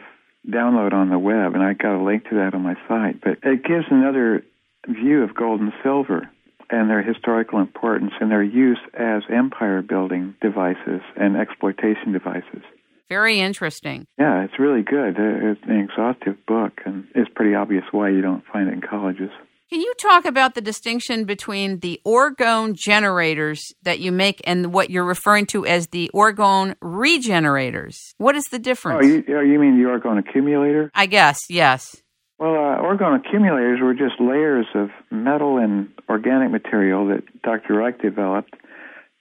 [SPEAKER 2] download on the web, and I got a link to that on my site. But it gives another view of gold and silver and their historical importance and their use as empire-building devices and exploitation devices.
[SPEAKER 1] Very interesting.
[SPEAKER 2] Yeah, it's really good. It's an exhaustive book, and it's pretty obvious why you don't find it in colleges.
[SPEAKER 1] Can you talk about the distinction between the orgone generators that you make and what you're referring to as the orgone regenerators? What is the difference?
[SPEAKER 2] Oh, you, oh, you mean the orgone accumulator?
[SPEAKER 1] I guess, yes.
[SPEAKER 2] Well, uh, orgone accumulators were just layers of metal and organic material that Dr. Reich developed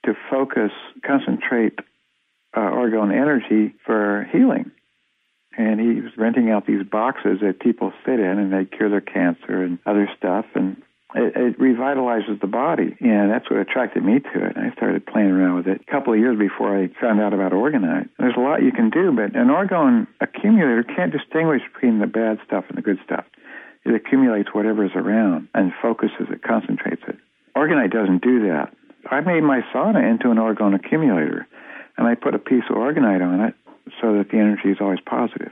[SPEAKER 2] to focus, concentrate uh, orgone energy for healing. And he was renting out these boxes that people sit in and they cure their cancer and other stuff. And it, it revitalizes the body. And that's what attracted me to it. I started playing around with it a couple of years before I found out about orgonite. There's a lot you can do, but an orgone accumulator can't distinguish between the bad stuff and the good stuff. It accumulates whatever's around and focuses it, concentrates it. Orgonite doesn't do that. I made my sauna into an orgone accumulator, and I put a piece of orgonite on it so that the energy is always positive.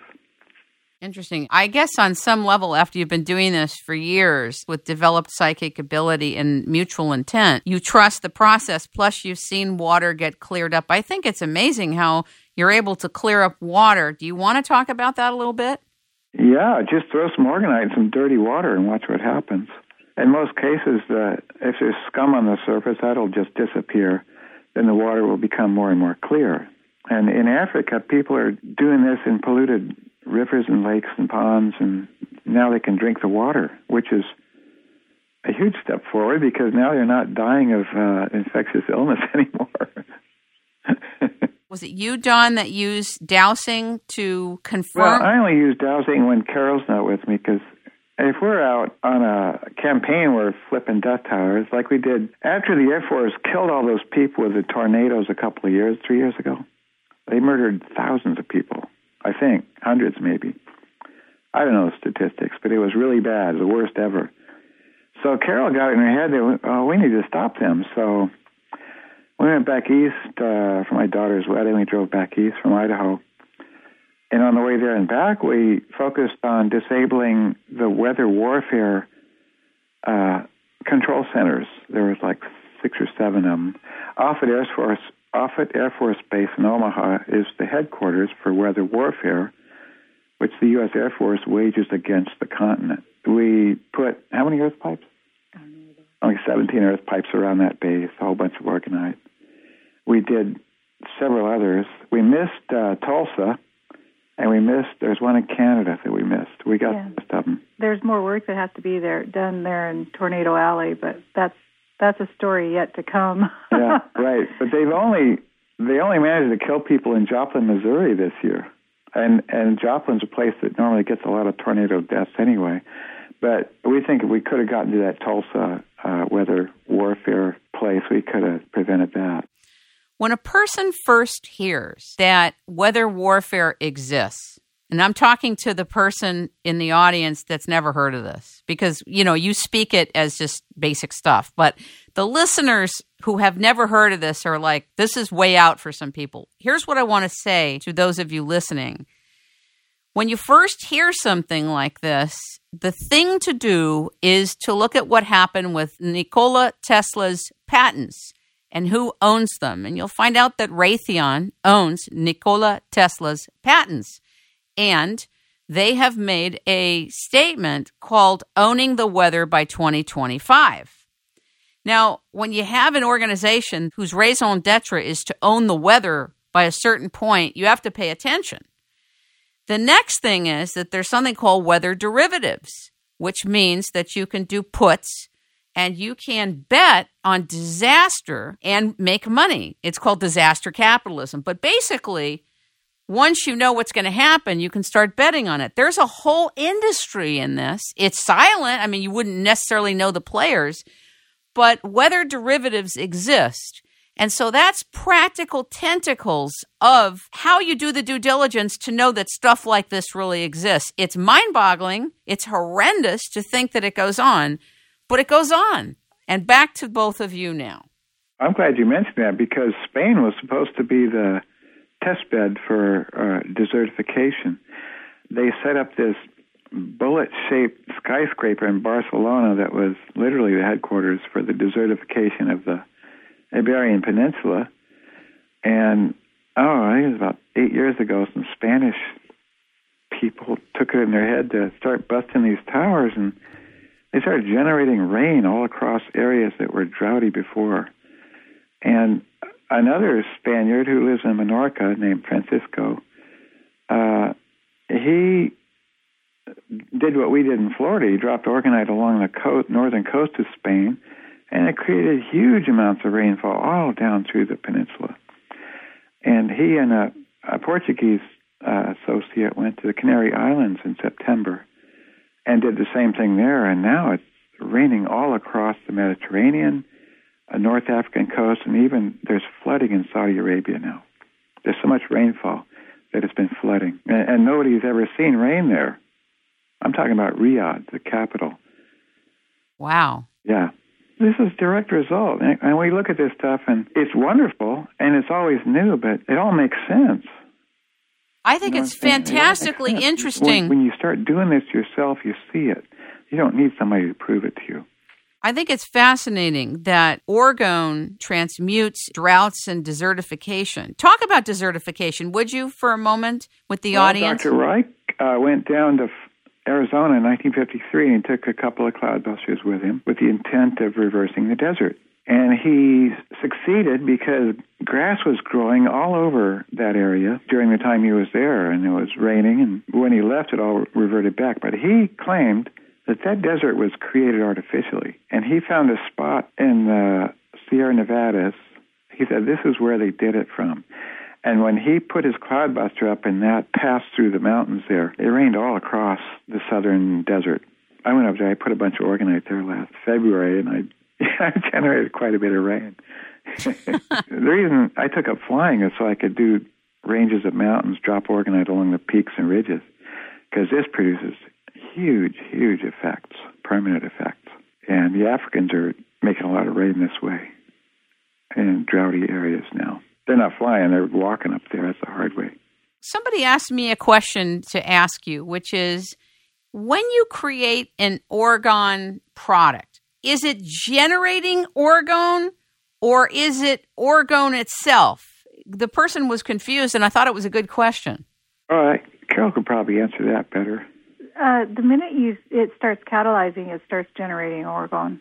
[SPEAKER 1] Interesting. I guess on some level, after you've been doing this for years with developed psychic ability and mutual intent, you trust the process. Plus, you've seen water get cleared up. I think it's amazing how you're able to clear up water. Do you want to talk about that a little bit?
[SPEAKER 2] Yeah, just throw some orgonite in some dirty water and watch what happens. In most cases, uh, if there's scum on the surface, that'll just disappear. Then the water will become more and more clear. And in Africa, people are doing this in polluted rivers and lakes and ponds, and now they can drink the water, which is a huge step forward because now they're not dying of uh, infectious [LAUGHS] illness anymore. [LAUGHS]
[SPEAKER 1] Was it you, Don, that used dowsing to confirm?
[SPEAKER 2] Well, I only use dowsing when Carol's not with me because if we're out on a campaign, we're flipping death towers like we did after the Air Force killed all those people with the tornadoes a couple of years, three years ago. They murdered thousands of people, I think, hundreds maybe. I don't know the statistics, but it was really bad, the worst ever. So Carol got it in her head that oh, we need to stop them. So we went back east uh, for my daughter's wedding. We drove back east from Idaho. And on the way there and back, we focused on disabling the weather warfare uh, control centers. There was like six or seven of them. Offutt Air Force, Offutt Air Force Base in Omaha is the headquarters for weather warfare, which the U.S. Air Force wages against the continent. We put how many earth pipes? Only 17 earth pipes around that base, a whole bunch of orgonite. We did several others. We missed uh, Tulsa, and we missed. There's one in Canada that we missed. We got
[SPEAKER 3] Yeah.
[SPEAKER 2] most of them.
[SPEAKER 3] There's more work that has to be there done there in Tornado Alley, but that's that's a story yet to come. [LAUGHS]
[SPEAKER 2] yeah, [LAUGHS] right. But they've only they only managed to kill people in Joplin, Missouri this year, and and Joplin's a place that normally gets a lot of tornado deaths anyway. But we think if we could have gotten to that Tulsa uh, weather warfare place, we could have prevented that.
[SPEAKER 1] When a person first hears that weather warfare exists, and I'm talking to the person in the audience that's never heard of this because, you know, you speak it as just basic stuff, but the listeners who have never heard of this are like, this is way out for some people. Here's what I want to say to those of you listening. When you first hear something like this, the thing to do is to look at what happened with Nikola Tesla's patents and who owns them. And you'll find out that Raytheon owns Nikola Tesla's patents. And they have made a statement called Owning the Weather by 2025. Now, when you have an organization whose raison d'etre is to own the weather by a certain point, you have to pay attention. The next thing is that there's something called weather derivatives, which means that you can do puts and you can bet on disaster and make money. It's called disaster capitalism. But basically, once you know what's going to happen, you can start betting on it. There's a whole industry in this. It's silent. I mean, you wouldn't necessarily know the players, but weather derivatives exist. And so that's practical tentacles of how you do the due diligence to know that stuff like this really exists. It's mind boggling. It's horrendous to think that it goes on, but it goes on. And back to both of you now.
[SPEAKER 2] I'm glad you mentioned that because Spain was supposed to be the test bed for uh, desertification. They set up this bullet shaped skyscraper in Barcelona that was literally the headquarters for the desertification of the Iberian Peninsula. And oh, I think it was about eight years ago, some Spanish people took it in their head to start busting these towers and they started generating rain all across areas that were droughty before. And another Spaniard who lives in Menorca named Francisco, uh, he did what we did in Florida. He dropped orgonite along the northern coast of Spain, and it created huge amounts of rainfall all down through the peninsula. And he and a, a Portuguese uh, associate went to the Canary Islands in September and did the same thing there. And now it's raining all across the Mediterranean North African coast, and even there's flooding in Saudi Arabia now. There's so much rainfall that it's been flooding, and, and nobody's ever seen rain there. I'm talking about Riyadh, the capital.
[SPEAKER 1] Wow.
[SPEAKER 2] Yeah. This is direct result. And, we look at this stuff, and it's wonderful, and it's always new, but it all makes sense.
[SPEAKER 1] I think you know it's fantastically it interesting.
[SPEAKER 2] When, when you start doing this yourself, you see it. You don't need somebody to prove it to you.
[SPEAKER 1] I think it's fascinating that orgone transmutes droughts and desertification. Talk about desertification, would you, for a moment with the
[SPEAKER 2] well,
[SPEAKER 1] audience?
[SPEAKER 2] Dr. Reich uh, went down to Arizona in 1953 and took a couple of cloudbusters with him with the intent of reversing the desert. And he succeeded because grass was growing all over that area during the time he was there, and it was raining. And when he left, it all reverted back. But he claimed that that desert was created artificially. And he found a spot in the Sierra Nevadas. He said this is where they did it from. And when he put his cloudbuster up and that passed through the mountains there, it rained all across the southern desert. I went up there, I put a bunch of orgonite there last February, and I, [LAUGHS] I generated quite a bit of rain. [LAUGHS] the reason I took up flying is so I could do ranges of mountains, drop orgonite along the peaks and ridges, because this produces huge, huge effects, permanent effects. And the Africans are making a lot of rain this way in droughty areas now. They're not flying, they're walking up there. That's the hard way.
[SPEAKER 1] Somebody asked me a question to ask you, which is when you create an orgone product, is it generating orgone or is it orgone itself? The person was confused, and I thought it was a good question.
[SPEAKER 2] All right. Carol could probably answer that better
[SPEAKER 3] uh, the minute you it starts catalyzing, it starts generating orgone.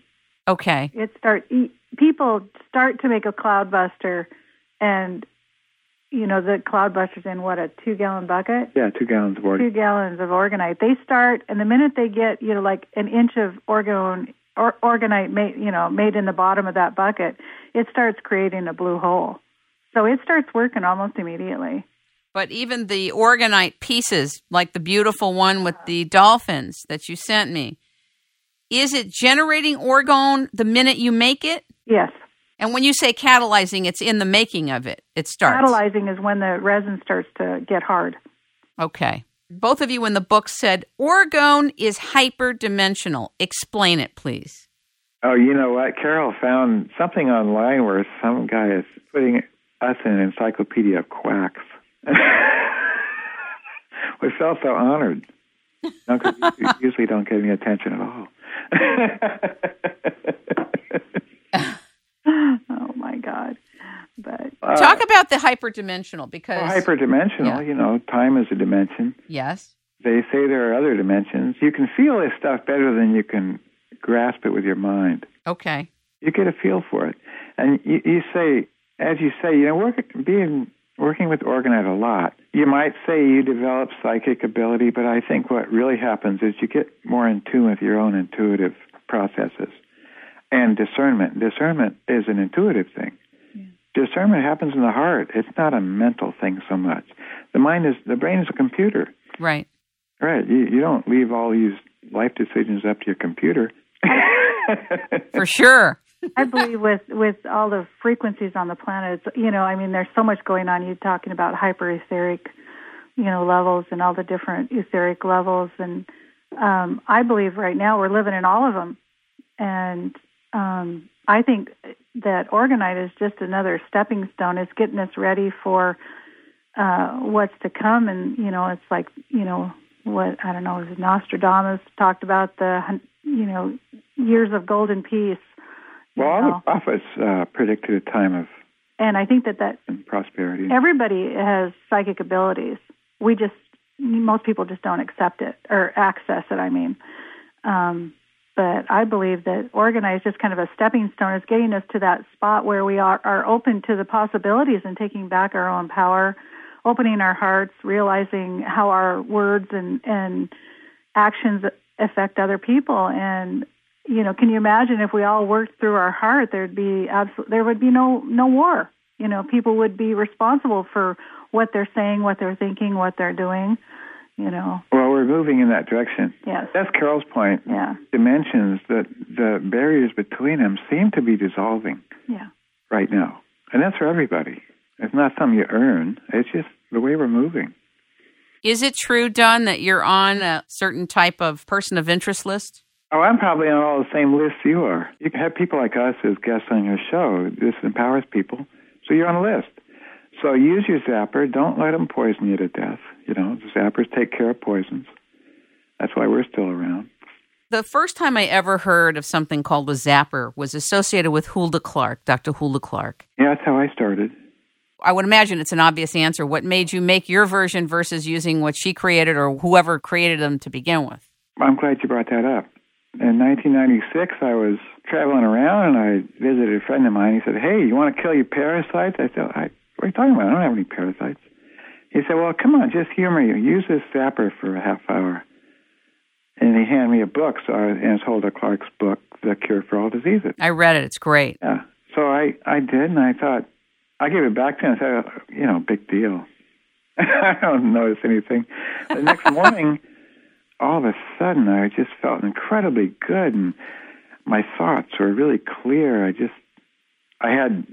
[SPEAKER 1] Okay.
[SPEAKER 3] It start people start to make a cloudbuster, and you know the cloudbuster's in what a two gallon bucket.
[SPEAKER 2] Yeah, two gallons of orgonite.
[SPEAKER 3] Two gallons of orgonite. They start, and the minute they get you know like an inch of orgone or orgonite made you know made in the bottom of that bucket, it starts creating a blue hole. So it starts working almost immediately.
[SPEAKER 1] But even the orgonite pieces, like the beautiful one with the dolphins that you sent me, is it generating orgone the minute you make it?
[SPEAKER 3] Yes.
[SPEAKER 1] And when you say catalyzing, it's in the making of it. It starts.
[SPEAKER 3] Catalyzing is when the resin starts to get hard.
[SPEAKER 1] Okay. Both of you in the book said orgone is hyperdimensional. Explain it, please.
[SPEAKER 2] Oh, you know what? Carol found something online where some guy is putting us in an encyclopedia of quacks. [LAUGHS] we felt so honored. No, we usually don't get any attention at all. [LAUGHS]
[SPEAKER 3] oh my God! But
[SPEAKER 2] Uh,
[SPEAKER 1] Talk about the hyperdimensional because
[SPEAKER 2] well, hyperdimensional,
[SPEAKER 1] Yeah.
[SPEAKER 2] you know, time is a dimension.
[SPEAKER 1] yes,
[SPEAKER 2] They say there are other dimensions. You can feel this stuff better than you can grasp it with your mind.
[SPEAKER 1] okay,
[SPEAKER 2] You get a feel for it, and you, you say, as you say, you know, work, being working with Orgonite a lot. You might say you develop psychic ability, but I think what really happens is you get more in tune with your own intuitive processes and discernment. Discernment is an intuitive thing. Discernment happens in the heart. It's not a mental thing so much. The mind is the brain is a computer.
[SPEAKER 1] right.
[SPEAKER 2] Right. You, you don't leave all these life decisions up to your computer.
[SPEAKER 1] For sure. [LAUGHS]
[SPEAKER 3] I believe with with all the frequencies on the planet, you know, I mean, there's so much going on. You're talking about hyper etheric, you know, levels and all the different etheric levels, and um, I believe right now we're living in all of them, and um, I think that Orgonite is just another stepping stone. It's getting us ready for uh, what's to come, and you know, it's like you know what I don't know. Nostradamus talked about the you know years of golden peace.
[SPEAKER 2] Well, all the prophets uh, predicted a time of
[SPEAKER 3] and I think that that
[SPEAKER 2] prosperity.
[SPEAKER 3] everybody has psychic abilities. We just most people just don't accept it or access it. I mean, um, but I believe that organized just kind of a stepping stone is getting us to that spot where we are are open to the possibilities and taking back our own power, opening our hearts, realizing how our words and and actions affect other people and you know can you imagine if we all worked through our heart there'd be absolute there would be no no war you know people would be responsible for what they're saying what they're thinking what they're doing you know
[SPEAKER 2] Well, we're moving in that direction.
[SPEAKER 3] yes
[SPEAKER 2] That's Carol's point.
[SPEAKER 3] yeah
[SPEAKER 2] Dimensions that the barriers between them seem to be dissolving
[SPEAKER 3] yeah
[SPEAKER 2] right now, and that's for everybody. It's not something you earn. It's just the way we're moving.
[SPEAKER 1] Is it true, Don, that you're on a certain type of person of interest list?
[SPEAKER 2] Oh, I'm probably on all the same lists you are. You can have people like us as guests on your show. This empowers people, so you're on a list. So use your zapper. Don't let them poison you to death. You know, the zappers take care of poisons. That's why we're still around.
[SPEAKER 1] The first time I ever heard of something called a zapper was associated with Hulda Clark, Dr. Hulda Clark.
[SPEAKER 2] Yeah, that's how I started.
[SPEAKER 1] I would imagine it's an obvious answer. What made you make your version versus using what she created or whoever created them to begin with?
[SPEAKER 2] I'm glad you brought that up. In 1996, I was traveling around and I visited a friend of mine. He said, "Hey, you want to kill your parasites?" I said, I, "What are you talking about? I don't have any parasites." He said, "Well, come on, just humor you. Use this zapper for a half hour." And he handed me a book, so I, and it's Hulda Clark's book, "The Cure for All Diseases."
[SPEAKER 1] I read it. It's great.
[SPEAKER 2] Yeah. So I I did, and I thought I gave it back to him. I said, "Oh, you know, big deal. [LAUGHS] I don't notice anything. The next morning, all of a sudden, I just felt incredibly good, and my thoughts were really clear. I just I had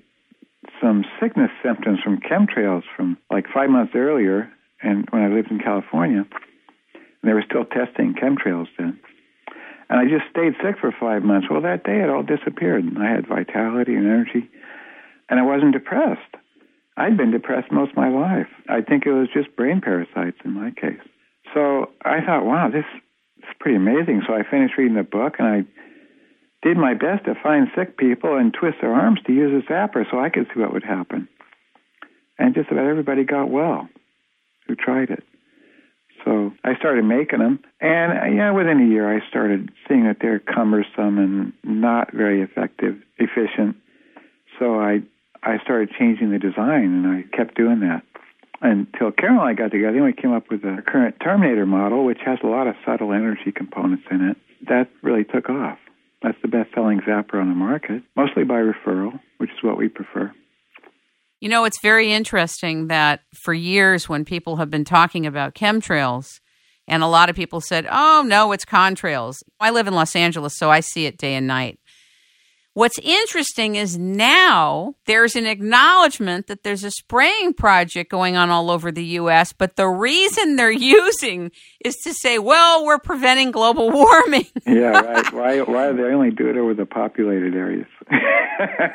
[SPEAKER 2] some sickness symptoms from chemtrails from like five months earlier, and when I lived in California, and they were still testing chemtrails then. And I just stayed sick for five months. Well, that day it all disappeared. And I had vitality and energy, and I wasn't depressed. I'd been depressed most of my life. I think it was just brain parasites in my case. So I thought, wow, this is pretty amazing. So I finished reading the book, and I did my best to find sick people and twist their arms to use a zapper so I could see what would happen. And just about everybody got well who tried it. So I started making them, and uh, yeah, within a year I started seeing that they're cumbersome and not very effective, efficient. So I I started changing the design, and I kept doing that until Carol and I got together we came up with the current Terminator model, which has a lot of subtle energy components in it. That really took off. That's the best-selling zapper on the market, mostly by referral, which is what we prefer.
[SPEAKER 1] You know, it's very interesting that for years, when people have been talking about chemtrails, and a lot of people said, oh, no, it's contrails. I live in Los Angeles, so I see it day and night. What's interesting is now there's an acknowledgement that there's a spraying project going on all over the U.S., but the reason they're [LAUGHS] using is to say, well, we're preventing global [LAUGHS] warming.
[SPEAKER 2] yeah, right. Why, why do they only do it over the populated areas?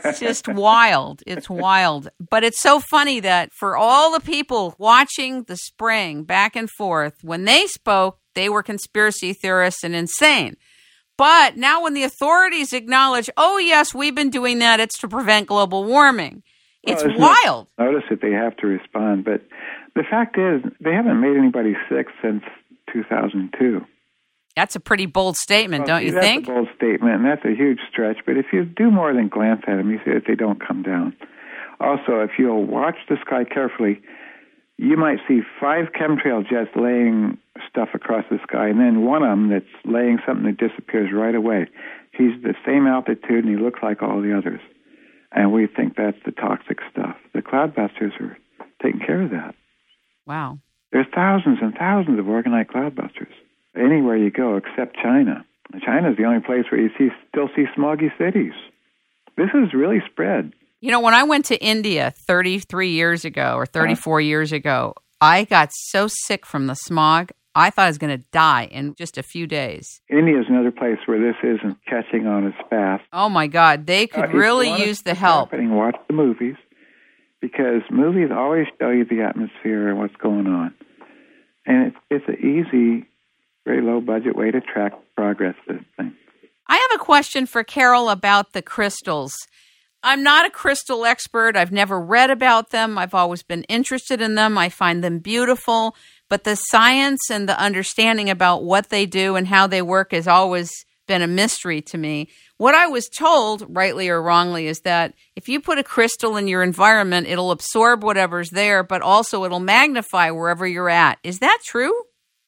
[SPEAKER 1] it's just wild. It's wild. But it's so funny that for all the people watching the spraying back and forth, when they spoke, they were conspiracy theorists and insane. But now, when the authorities acknowledge, oh, yes, we've been doing that, it's to prevent global warming. It's well, wild.
[SPEAKER 2] Notice that they have to respond. But the fact is, they haven't made anybody sick since 2002.
[SPEAKER 1] That's a pretty bold statement,
[SPEAKER 2] well,
[SPEAKER 1] don't you
[SPEAKER 2] that's
[SPEAKER 1] think?
[SPEAKER 2] That's a bold statement, and that's a huge stretch. But if you do more than glance at them, you see that they don't come down. Also, if you'll watch the sky carefully, you might see five chemtrail jets laying stuff across the sky, and then one of them that's laying something that disappears right away. He's the same altitude, and he looks like all the others. And we think that's the toxic stuff. The cloudbusters are taking care of that.
[SPEAKER 1] Wow.
[SPEAKER 2] There's thousands and thousands of orgonite cloudbusters anywhere you go except China. China is the only place where you see still see smoggy cities. This is really spread.
[SPEAKER 1] You know, when I went to India 33 years ago or 34 uh-huh. years ago, I got so sick from the smog. I thought I was going to die in just a few days.
[SPEAKER 2] India is another place where this isn't catching on as fast.
[SPEAKER 1] Oh my God, they could uh, really use the help.
[SPEAKER 2] Happening, watch the movies because movies always show you the atmosphere and what's going on, and it's it's an easy, very low budget way to track progress. This thing.
[SPEAKER 1] I have a question for Carol about the crystals. I'm not a crystal expert. I've never read about them. I've always been interested in them. I find them beautiful. But the science and the understanding about what they do and how they work has always been a mystery to me. What I was told, rightly or wrongly, is that if you put a crystal in your environment, it'll absorb whatever's there, but also it'll magnify wherever you're at. Is that true?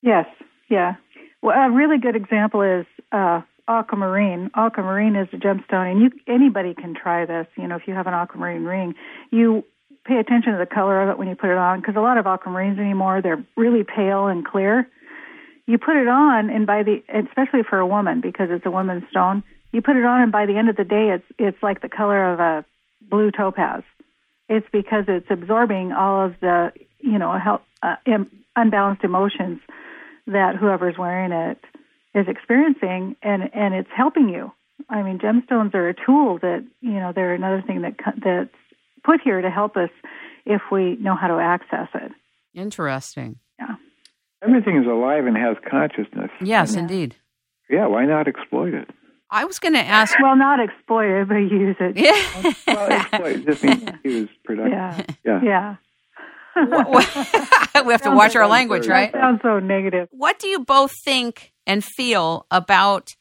[SPEAKER 3] Yes. Yeah. Well, a really good example is uh, aquamarine. Aquamarine is a gemstone, and you anybody can try this. You know, if you have an aquamarine ring, you pay attention to the color of it when you put it on, because a lot of aquamarines anymore they're really pale and clear. You put it on, and by the especially for a woman because it's a woman's stone, you put it on, and by the end of the day, it's it's like the color of a blue topaz. It's because it's absorbing all of the you know help, uh, unbalanced emotions that whoever's wearing it is experiencing, and and it's helping you. I mean, gemstones are a tool that you know they're another thing that that's put here to help us if we know how to access it.
[SPEAKER 1] Interesting.
[SPEAKER 3] Yeah.
[SPEAKER 2] Everything is alive and has consciousness.
[SPEAKER 1] Yes, and, indeed.
[SPEAKER 2] Yeah, why not exploit it?
[SPEAKER 1] I was going to ask.
[SPEAKER 3] Well, not exploit it, but use it. [LAUGHS]
[SPEAKER 1] Yeah.
[SPEAKER 2] well, exploit just means use productive.
[SPEAKER 3] Yeah. Yeah. yeah. [LAUGHS]
[SPEAKER 1] we have to watch our language, right?
[SPEAKER 3] That sounds so negative.
[SPEAKER 1] What do you both think and feel about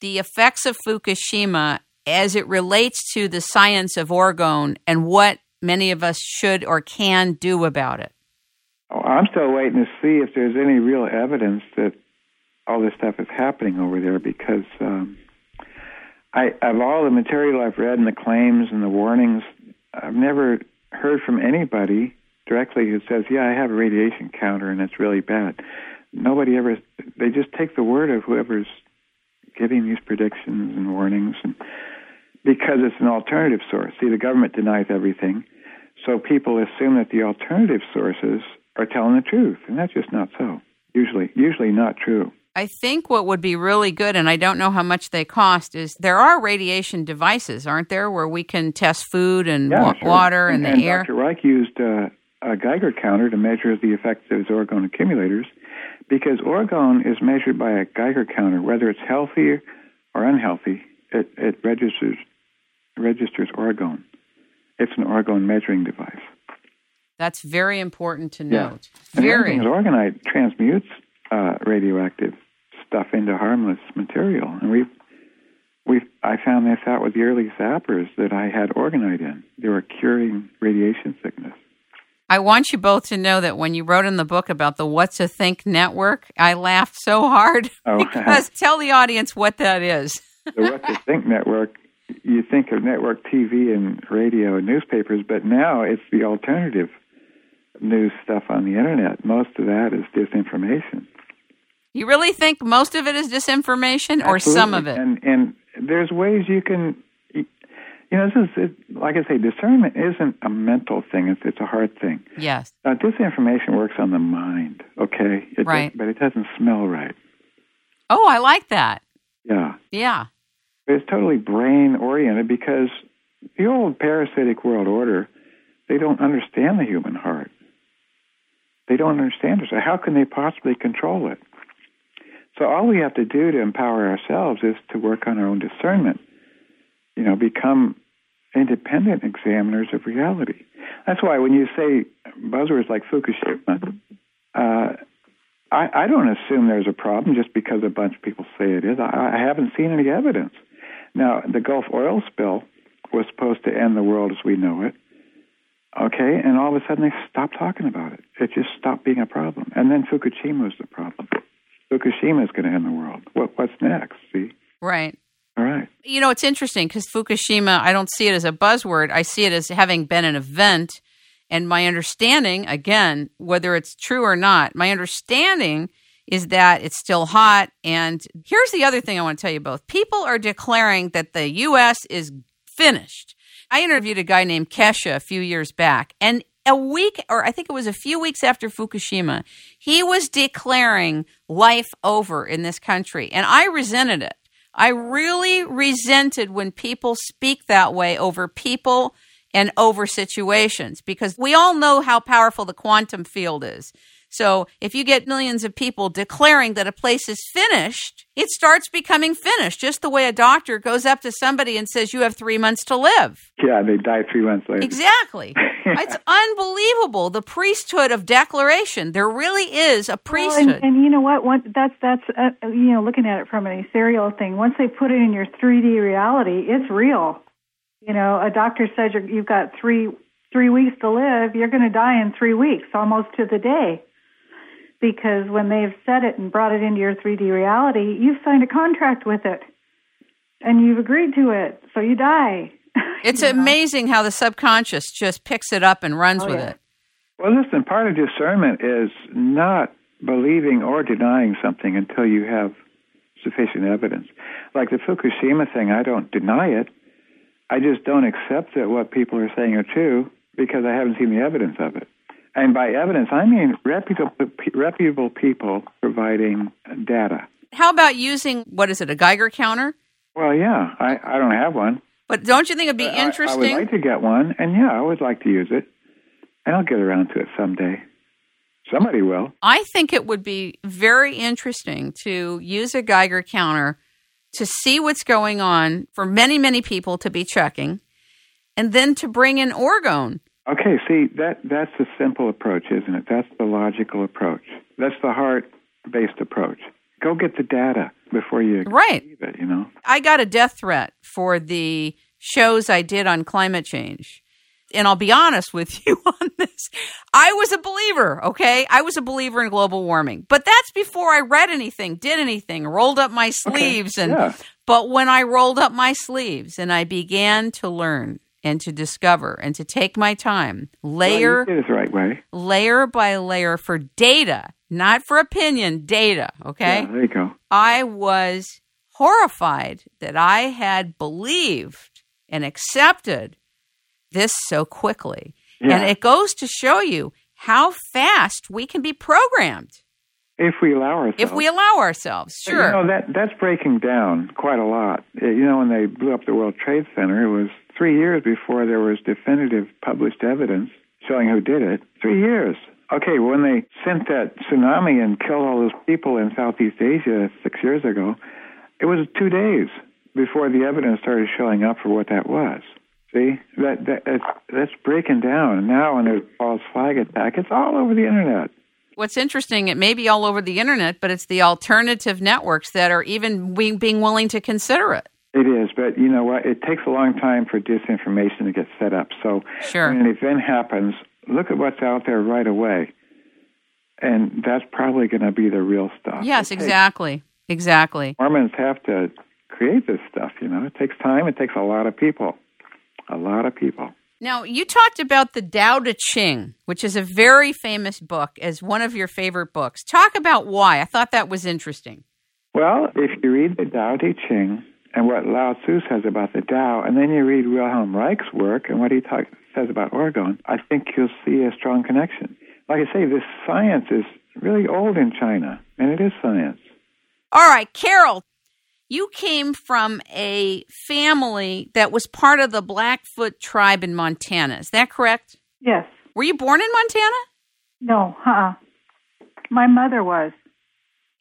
[SPEAKER 1] the effects of Fukushima as it relates to the science of orgone and what many of us should or can do about it?
[SPEAKER 2] Oh, I'm still waiting to see if there's any real evidence that all this stuff is happening over there because um, I, of all the material I've read and the claims and the warnings, I've never heard from anybody directly who says, "Yeah, I have a radiation counter and it's really bad." Nobody ever. They just take the word of whoever's giving these predictions and warnings, and because it's an alternative source. See, the government denies everything, so people assume that the alternative sources are telling the truth, and that's just not so. Usually, usually not true.
[SPEAKER 1] I think what would be really good, and I don't know how much they cost, is there are radiation devices, aren't there, where we can test food and
[SPEAKER 2] yeah,
[SPEAKER 1] wa-
[SPEAKER 2] sure.
[SPEAKER 1] water and,
[SPEAKER 2] and
[SPEAKER 1] the air?
[SPEAKER 2] Dr. Reich used uh, a Geiger counter to measure the effects of his orgone accumulators because orgone is measured by a Geiger counter, whether it's healthy or unhealthy. It, it registers registers orgone. It's an orgone measuring device.
[SPEAKER 1] That's very important to
[SPEAKER 2] note.
[SPEAKER 1] Yeah. Very.
[SPEAKER 2] And orgonite transmutes uh, radioactive stuff into harmless material, and we we I found this out with the early zappers that I had orgonite in. They were curing radiation sickness.
[SPEAKER 1] I want you both to know that when you wrote in the book about the What to Think network, I laughed so hard oh, because tell the audience what that is.
[SPEAKER 2] the What to Think network, you think of network TV and radio and newspapers, but now it's the alternative news stuff on the internet. Most of that is disinformation.
[SPEAKER 1] You really think most of it is disinformation or
[SPEAKER 2] Absolutely.
[SPEAKER 1] some of it?
[SPEAKER 2] And and there's ways you can You know, this is it, like I say, discernment isn't a mental thing; it's it's a heart thing.
[SPEAKER 1] Yes.
[SPEAKER 2] Now, disinformation works on the mind, okay? It
[SPEAKER 1] Right.
[SPEAKER 2] does- but it doesn't smell right.
[SPEAKER 1] Oh, I like that.
[SPEAKER 2] Yeah.
[SPEAKER 1] Yeah.
[SPEAKER 2] It's totally brain oriented because the old parasitic world order, they don't understand the human heart. They don't understand it. So how can they possibly control it? So all we have to do to empower ourselves is to work on our own discernment. You know, become independent examiners of reality. That's why when you say buzzwords like Fukushima, uh, I, I don't assume there's a problem just because a bunch of people say it is. I, I haven't seen any evidence. Now, the Gulf oil spill was supposed to end the world as we know it. Okay, and all of a sudden they stopped talking about it. It just stopped being a problem. And then Fukushima was the problem. Fukushima is going to end the world. What, what's next? See?
[SPEAKER 1] Right.
[SPEAKER 2] All right.
[SPEAKER 1] You know, it's interesting because Fukushima, I don't see it as a buzzword. I see it as having been an event. And my understanding, again, whether it's true or not, my understanding is that it's still hot. And here's the other thing I want to tell you both people are declaring that the U.S. is finished. I interviewed a guy named Kesha a few years back, and a week, or I think it was a few weeks after Fukushima, he was declaring life over in this country. And I resented it. I really resented when people speak that way over people and over situations because we all know how powerful the quantum field is. So if you get millions of people declaring that a place is finished, it starts becoming finished, just the way a doctor goes up to somebody and says, You have three months to live.
[SPEAKER 2] Yeah, they die three months later.
[SPEAKER 1] Exactly. [LAUGHS] It's unbelievable. The priesthood of declaration. There really is a
[SPEAKER 3] Well,
[SPEAKER 1] priesthood.
[SPEAKER 3] and, and you know what? One, that's that's uh, you know looking at it from an ethereal thing. Once they put it in your 3D reality, it's real. You know, a doctor says you're, you've got three three weeks to live. You're going to die in three weeks, almost to the day. Because when they've said it and brought it into your 3D reality, you've signed a contract with it, and you've agreed to it, so you die. [LAUGHS]
[SPEAKER 1] It's
[SPEAKER 3] You know?
[SPEAKER 1] amazing how the subconscious just picks it up and runs
[SPEAKER 3] Oh,
[SPEAKER 1] with
[SPEAKER 3] yeah.
[SPEAKER 1] it.
[SPEAKER 2] Well, listen, part of discernment is not believing or denying something until you have sufficient evidence. Like the Fukushima thing, I don't deny it. I just don't accept that what people are saying are true because I haven't seen the evidence of it. And by evidence, I mean reputable, reputable people providing data.
[SPEAKER 1] How about using, what is it, a Geiger counter?
[SPEAKER 2] Well, yeah, I, I don't have one.
[SPEAKER 1] But don't you think it'd be
[SPEAKER 2] I-
[SPEAKER 1] interesting?
[SPEAKER 2] I, would like to get one, and yeah, I would like to use it. And I'll get around to it someday. Somebody will.
[SPEAKER 1] I think it would be very interesting to use a Geiger counter to see what's going on for many, many people to be checking, and then to bring in orgone.
[SPEAKER 2] Okay, see that that's the simple approach, isn't it? That's the logical approach. That's the heart-based approach. Go get the data before you
[SPEAKER 1] Right.
[SPEAKER 2] believe it. You know.
[SPEAKER 1] I got a death threat for the shows I did on climate change. And I'll be honest with [LAUGHS] you on this. I was a believer, okay? I was a believer in global warming. But that's before I read anything, did anything, rolled up my sleeves and
[SPEAKER 2] yeah.
[SPEAKER 1] but when I rolled up my sleeves and I began to learn and to discover and to take my time, layer
[SPEAKER 2] Well, you did it the right way.
[SPEAKER 1] layer by layer for data, not for opinion, data, okay?
[SPEAKER 2] Yeah, there you go.
[SPEAKER 1] I was horrified that I had believed and accepted this so quickly.
[SPEAKER 2] Yeah.
[SPEAKER 1] And it goes to show you how fast we can be programmed
[SPEAKER 2] If we allow ourselves.
[SPEAKER 1] if we allow ourselves. Sure.
[SPEAKER 2] You know that that's breaking down quite a lot. Uh, You know, when they blew up the World Trade Center, it was three years before there was definitive published evidence showing who did it. Three years. Okay, when they sent that tsunami and killed all those people in Southeast Asia six years ago, it was two days before the evidence started showing up for what that was. See, that, that that's, that's breaking down. Now, when there's false flag attack, it's all over the internet.
[SPEAKER 1] What's interesting, it may be all over the internet, but it's the alternative networks that are even being being willing to consider it.
[SPEAKER 2] It is, but you know what? It takes a long time for disinformation to get set up. So
[SPEAKER 1] Sure.
[SPEAKER 2] when an event happens, look at what's out there right away. And that's probably going to be the real stuff.
[SPEAKER 1] Yes,
[SPEAKER 2] It takes-
[SPEAKER 1] exactly. Exactly.
[SPEAKER 2] Mormons have to create this stuff, you know. It takes time, it takes a lot of people. A lot of people.
[SPEAKER 1] Now, you talked about the Tao Te Ching, which is a very famous book, as one of your favorite books. Talk about why. I thought that was interesting.
[SPEAKER 2] Well, if you read the Tao Te Ching and what Lao Tzu says about the Tao, and then you read Wilhelm Reich's work and what he talk, says about orgone, I think you'll see a strong connection. Like I say, this science is really old in China, and it is science.
[SPEAKER 1] All right, Carol, you came from a family that was part of the Blackfoot tribe in Montana. Is that correct?
[SPEAKER 3] Yes.
[SPEAKER 1] Were you born in Montana?
[SPEAKER 3] No, uh-uh. My mother was.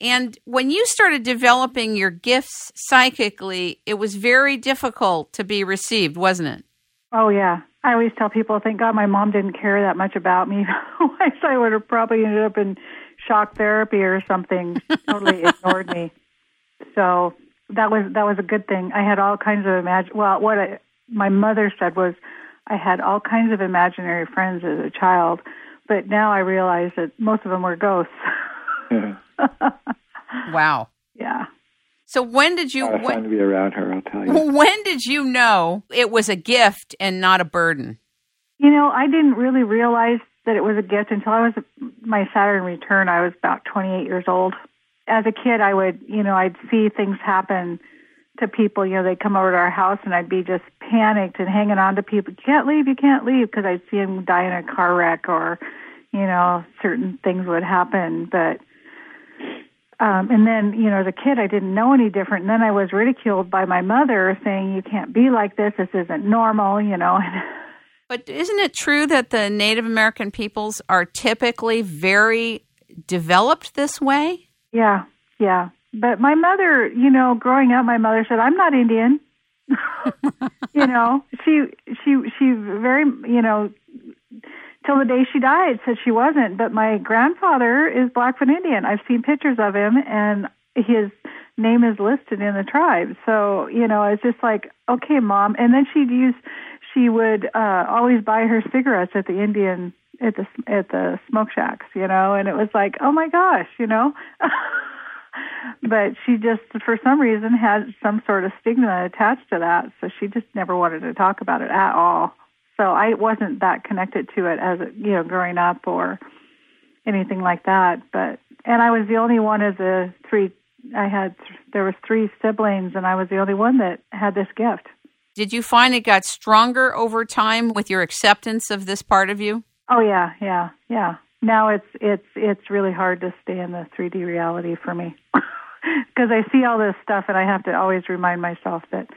[SPEAKER 1] And when you started developing your gifts psychically, it was very difficult to be received, wasn't it?
[SPEAKER 3] Oh, yeah. I always tell people, thank God my mom didn't care that much about me. [LAUGHS] Otherwise, I would have probably ended up in shock therapy or something. She totally [LAUGHS] ignored me. So that was that was a good thing. I had all kinds of imagine. Well, what I, my mother said was, I had all kinds of imaginary friends as a child, but now I realize that most of them were ghosts.
[SPEAKER 2] Yeah. [LAUGHS]
[SPEAKER 1] Wow.
[SPEAKER 3] yeah.
[SPEAKER 1] So when did you
[SPEAKER 2] A lot of
[SPEAKER 1] when,
[SPEAKER 2] fun to be around her, I'll tell you. [LAUGHS]
[SPEAKER 1] when did you know it was a gift and not a burden?
[SPEAKER 3] You know, I didn't really realize that it was a gift until I was my Saturn return. I was about 28 years old. As a kid, I would, you know, I'd see things happen to people. You know, they'd come over to our house, and I'd be just panicked and hanging on to people. You can't leave, you can't leave, because I'd see them die in a car wreck, or, you know, certain things would happen. But um, and then, you know, as a kid, I didn't know any different. And then I was ridiculed by my mother, saying, "You can't be like this. This isn't normal," you know. [LAUGHS]
[SPEAKER 1] But isn't it true that the Native American peoples are typically very developed this way?
[SPEAKER 3] Yeah, yeah. But my mother, you know, growing up, my mother said, "I'm not Indian." [LAUGHS] you know, she she she very, you know, till the day she died said she wasn't. But my grandfather is Blackfoot Indian. I've seen pictures of him, and his name is listed in the tribe. So you know, it's just like, okay, mom. And then she'd use, she would uh always buy her cigarettes at the Indian at the at the smoke shacks, you know, and it was like, oh my gosh, you know. [LAUGHS] but she just, for some reason, had some sort of stigma attached to that, so she just never wanted to talk about it at all. So I wasn't that connected to it as you know growing up or anything like that. But and I was the only one of the three. I had there was three siblings, and I was the only one that had this gift.
[SPEAKER 1] Did you find it got stronger over time with your acceptance of this part of you?
[SPEAKER 3] Oh yeah, yeah, yeah. Now it's it's it's really hard to stay in the 3D reality for me [LAUGHS] because I see all this stuff and I have to always remind myself that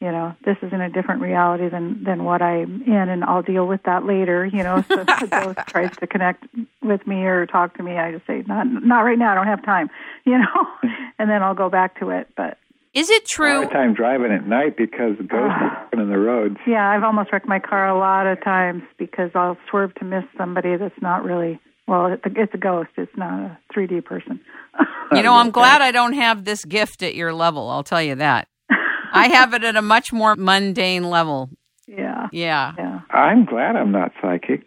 [SPEAKER 3] you know this is in a different reality than than what I'm in, and I'll deal with that later. You know, so if the ghost [LAUGHS] tries to connect with me or talk to me, I just say not not right now. I don't have time. [LAUGHS] You know, mm. and then I'll go back to it. But
[SPEAKER 1] Is it true?
[SPEAKER 2] of time driving at night because the [SIGHS] ghosts on the roads.
[SPEAKER 3] yeah, I've almost wrecked my car a lot of times because I'll swerve to miss somebody that's not really. Well, it's a, it's a ghost. It's not a 3D person. [LAUGHS]
[SPEAKER 1] You know, I'm glad I don't have this gift at your level. I'll tell you that. [LAUGHS] I have it at a much more mundane level.
[SPEAKER 3] yeah,
[SPEAKER 1] Yeah.
[SPEAKER 3] yeah.
[SPEAKER 2] I'm glad I'm not psychic,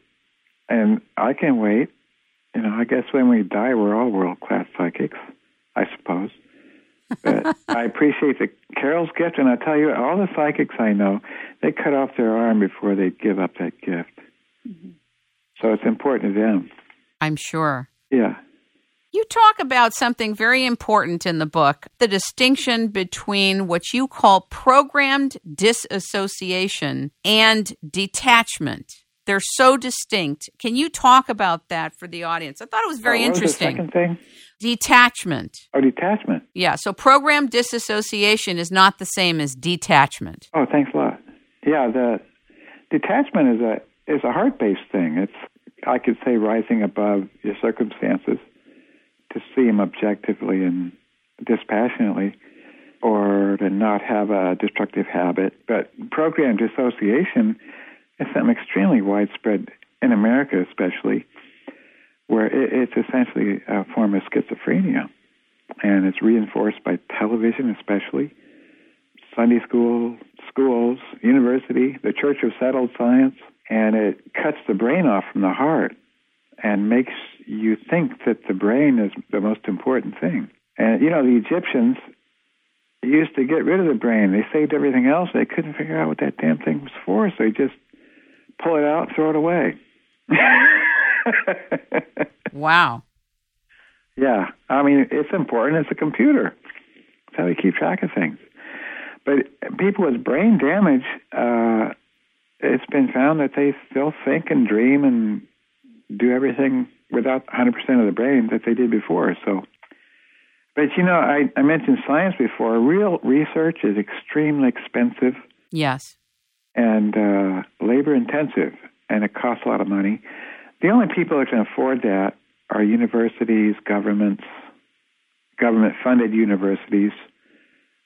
[SPEAKER 2] and I can wait. You know, I guess when we die, we're all world class psychics, I suppose. But I appreciate the Carol's gift, and I tell you, all the psychics I know, they cut off their arm before they give up that gift. Mm-hmm. So it's important to them.
[SPEAKER 1] I'm sure.
[SPEAKER 2] Yeah.
[SPEAKER 1] You talk about something very important in the book the distinction between what you call programmed disassociation and detachment. They're so distinct. Can you talk about that for the audience? I thought it was very
[SPEAKER 2] Oh, what was the
[SPEAKER 1] interesting.
[SPEAKER 2] second thing?
[SPEAKER 1] Detachment.
[SPEAKER 2] Oh, detachment.
[SPEAKER 1] Yeah, so program disassociation is not the same as detachment.
[SPEAKER 2] Oh, thanks a lot. Yeah, the detachment is a is a heart based thing. It's I could say rising above your circumstances to see them objectively and dispassionately, or to not have a destructive habit. But program dissociation is something extremely widespread in America, especially, where it, it's essentially a form of schizophrenia, and it's reinforced by television, especially. Sunday school, schools, university, the Church of Settled Science, and it cuts the brain off from the heart and makes you think that the brain is the most important thing. And you know, the Egyptians used to get rid of the brain. They saved everything else. They couldn't figure out what that damn thing was for, so they just pull it out, throw it away. [LAUGHS] [LAUGHS]
[SPEAKER 1] Wow.
[SPEAKER 2] yeah, I mean, it's important. It's a computer. It's how we keep track of things. But people with brain damage, uh, it's been found that they still think and dream and do everything without 100% of the brain that they did before. So, but you know, I, I mentioned science before. Real research is extremely expensive.
[SPEAKER 1] Yes.
[SPEAKER 2] And uh, labor intensive, and it costs a lot of money. The only people that can afford that are universities, governments, government funded universities,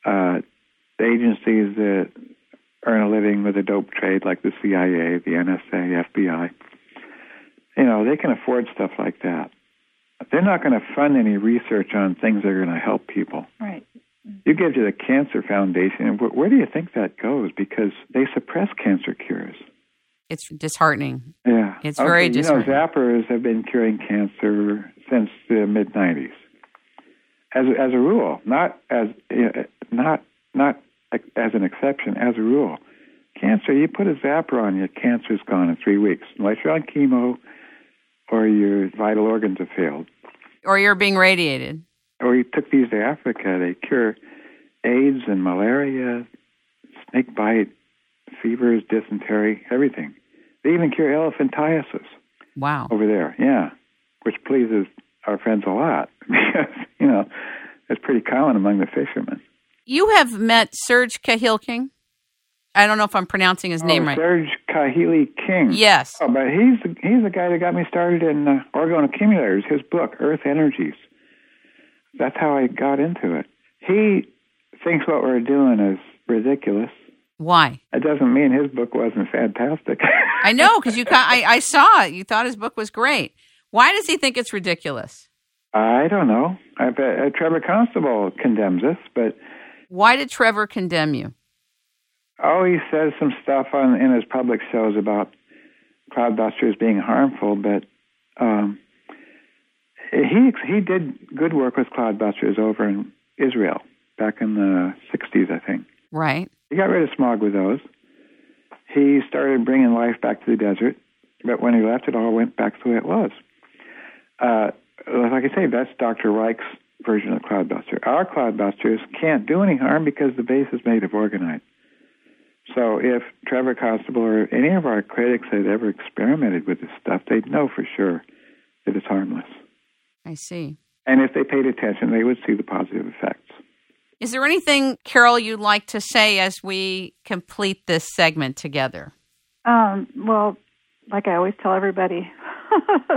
[SPEAKER 2] uh, agencies that earn a living with the dope trade, like the CIA, the NSA, FBI. You know, they can afford stuff like that. They're not going to fund any research on things that are going to help people.
[SPEAKER 3] Right.
[SPEAKER 2] You give to the Cancer Foundation, where, where do you think that goes? Because they suppress cancer cures.
[SPEAKER 1] It's disheartening.
[SPEAKER 2] Yeah.
[SPEAKER 1] It's very
[SPEAKER 2] okay,
[SPEAKER 1] disheartening.
[SPEAKER 2] You know, zappers have been curing cancer since the mid 90s. As, as a rule, not as not not as an exception, as a rule. Cancer, you put a zapper on you, cancer's gone in three weeks. Unless you're on chemo or your vital organs have failed.
[SPEAKER 1] Or you're being radiated.
[SPEAKER 2] Or you took these to Africa, they cure AIDS and malaria, snake bite, fevers, dysentery, everything. They even cure elephantiasis.
[SPEAKER 1] Wow.
[SPEAKER 2] Over there, yeah, which pleases our friends a lot [LAUGHS] because, you know, it's pretty common among the fishermen.
[SPEAKER 1] You have met Serge Kahil I don't know if I'm pronouncing his
[SPEAKER 2] oh,
[SPEAKER 1] name right.
[SPEAKER 2] Serge Kahili King.
[SPEAKER 1] Yes.
[SPEAKER 2] Oh, but he's the, he's the guy that got me started in uh, orgone accumulators. His book, Earth Energies. That's how I got into it. He thinks what we're doing is ridiculous.
[SPEAKER 1] Why?
[SPEAKER 2] That doesn't mean his book wasn't fantastic. [LAUGHS]
[SPEAKER 1] I know because you. I, I saw it. You thought his book was great. Why does he think it's ridiculous?
[SPEAKER 2] I don't know. I bet uh, Trevor Constable condemns us, but
[SPEAKER 1] why did Trevor condemn you?
[SPEAKER 2] Oh, he says some stuff on in his public shows about cloudbusters being harmful, but um, he he did good work with cloudbusters over in Israel back in the '60s, I think.
[SPEAKER 1] Right.
[SPEAKER 2] He got rid of smog with those. He started bringing life back to the desert, but when he left, it all went back to the way it was. Uh, like I say, that's Dr. Reich's version of Cloudbuster. Our Cloudbusters can't do any harm because the base is made of orgonite. So if Trevor Constable or any of our critics had ever experimented with this stuff, they'd know for sure that it's harmless.
[SPEAKER 1] I see.
[SPEAKER 2] And if they paid attention, they would see the positive effects.
[SPEAKER 1] Is there anything, Carol, you'd like to say as we complete this segment together?
[SPEAKER 3] Um, well, like I always tell everybody, [LAUGHS]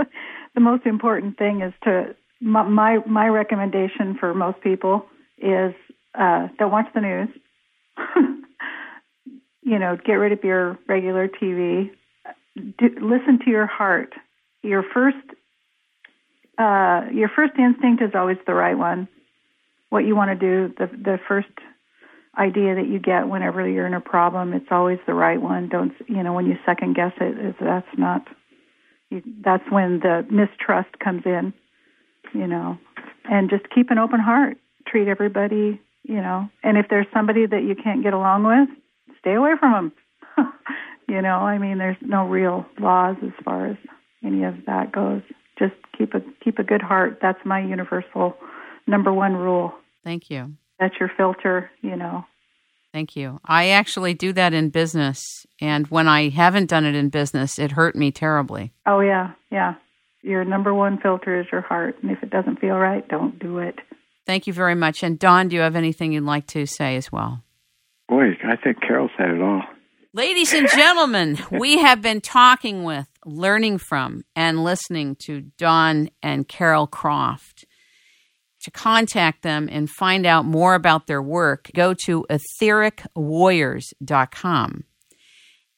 [SPEAKER 3] the most important thing is to my my, my recommendation for most people is uh, don't watch the news. [LAUGHS] you know, get rid of your regular TV. Do, listen to your heart. Your first uh, your first instinct is always the right one. What you want to do, the the first idea that you get whenever you're in a problem, it's always the right one. Don't you know when you second guess it, that's not. You, that's when the mistrust comes in you know, and just keep an open heart. Treat everybody, you know, and if there's somebody that you can't get along with, stay away from them. [LAUGHS] you know, I mean, there's no real laws as far as any of that goes. Just keep a keep a good heart. That's my universal number one rule.
[SPEAKER 1] Thank you.
[SPEAKER 3] That's your filter, you know.
[SPEAKER 1] Thank you. I actually do that in business, and when I haven't done it in business, it hurt me terribly.
[SPEAKER 3] Oh yeah, yeah your number one filter is your heart. And if it doesn't feel right, don't do it.
[SPEAKER 1] Thank you very much. And Don, do you have anything you'd like to say as well?
[SPEAKER 2] Boy, I think Carol said it all.
[SPEAKER 1] Ladies and gentlemen, we have been talking with, learning from, and listening to Don and Carol Croft. To contact them and find out more about their work, go to ethericwarriors.com.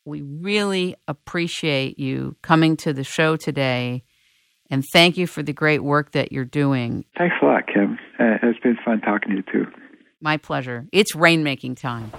[SPEAKER 1] We really appreciate you coming to the show today and thank you for the great work that you're doing.
[SPEAKER 2] Thanks a lot, Kim. Uh, it's been fun talking to you, too.
[SPEAKER 1] My pleasure. It's rainmaking time.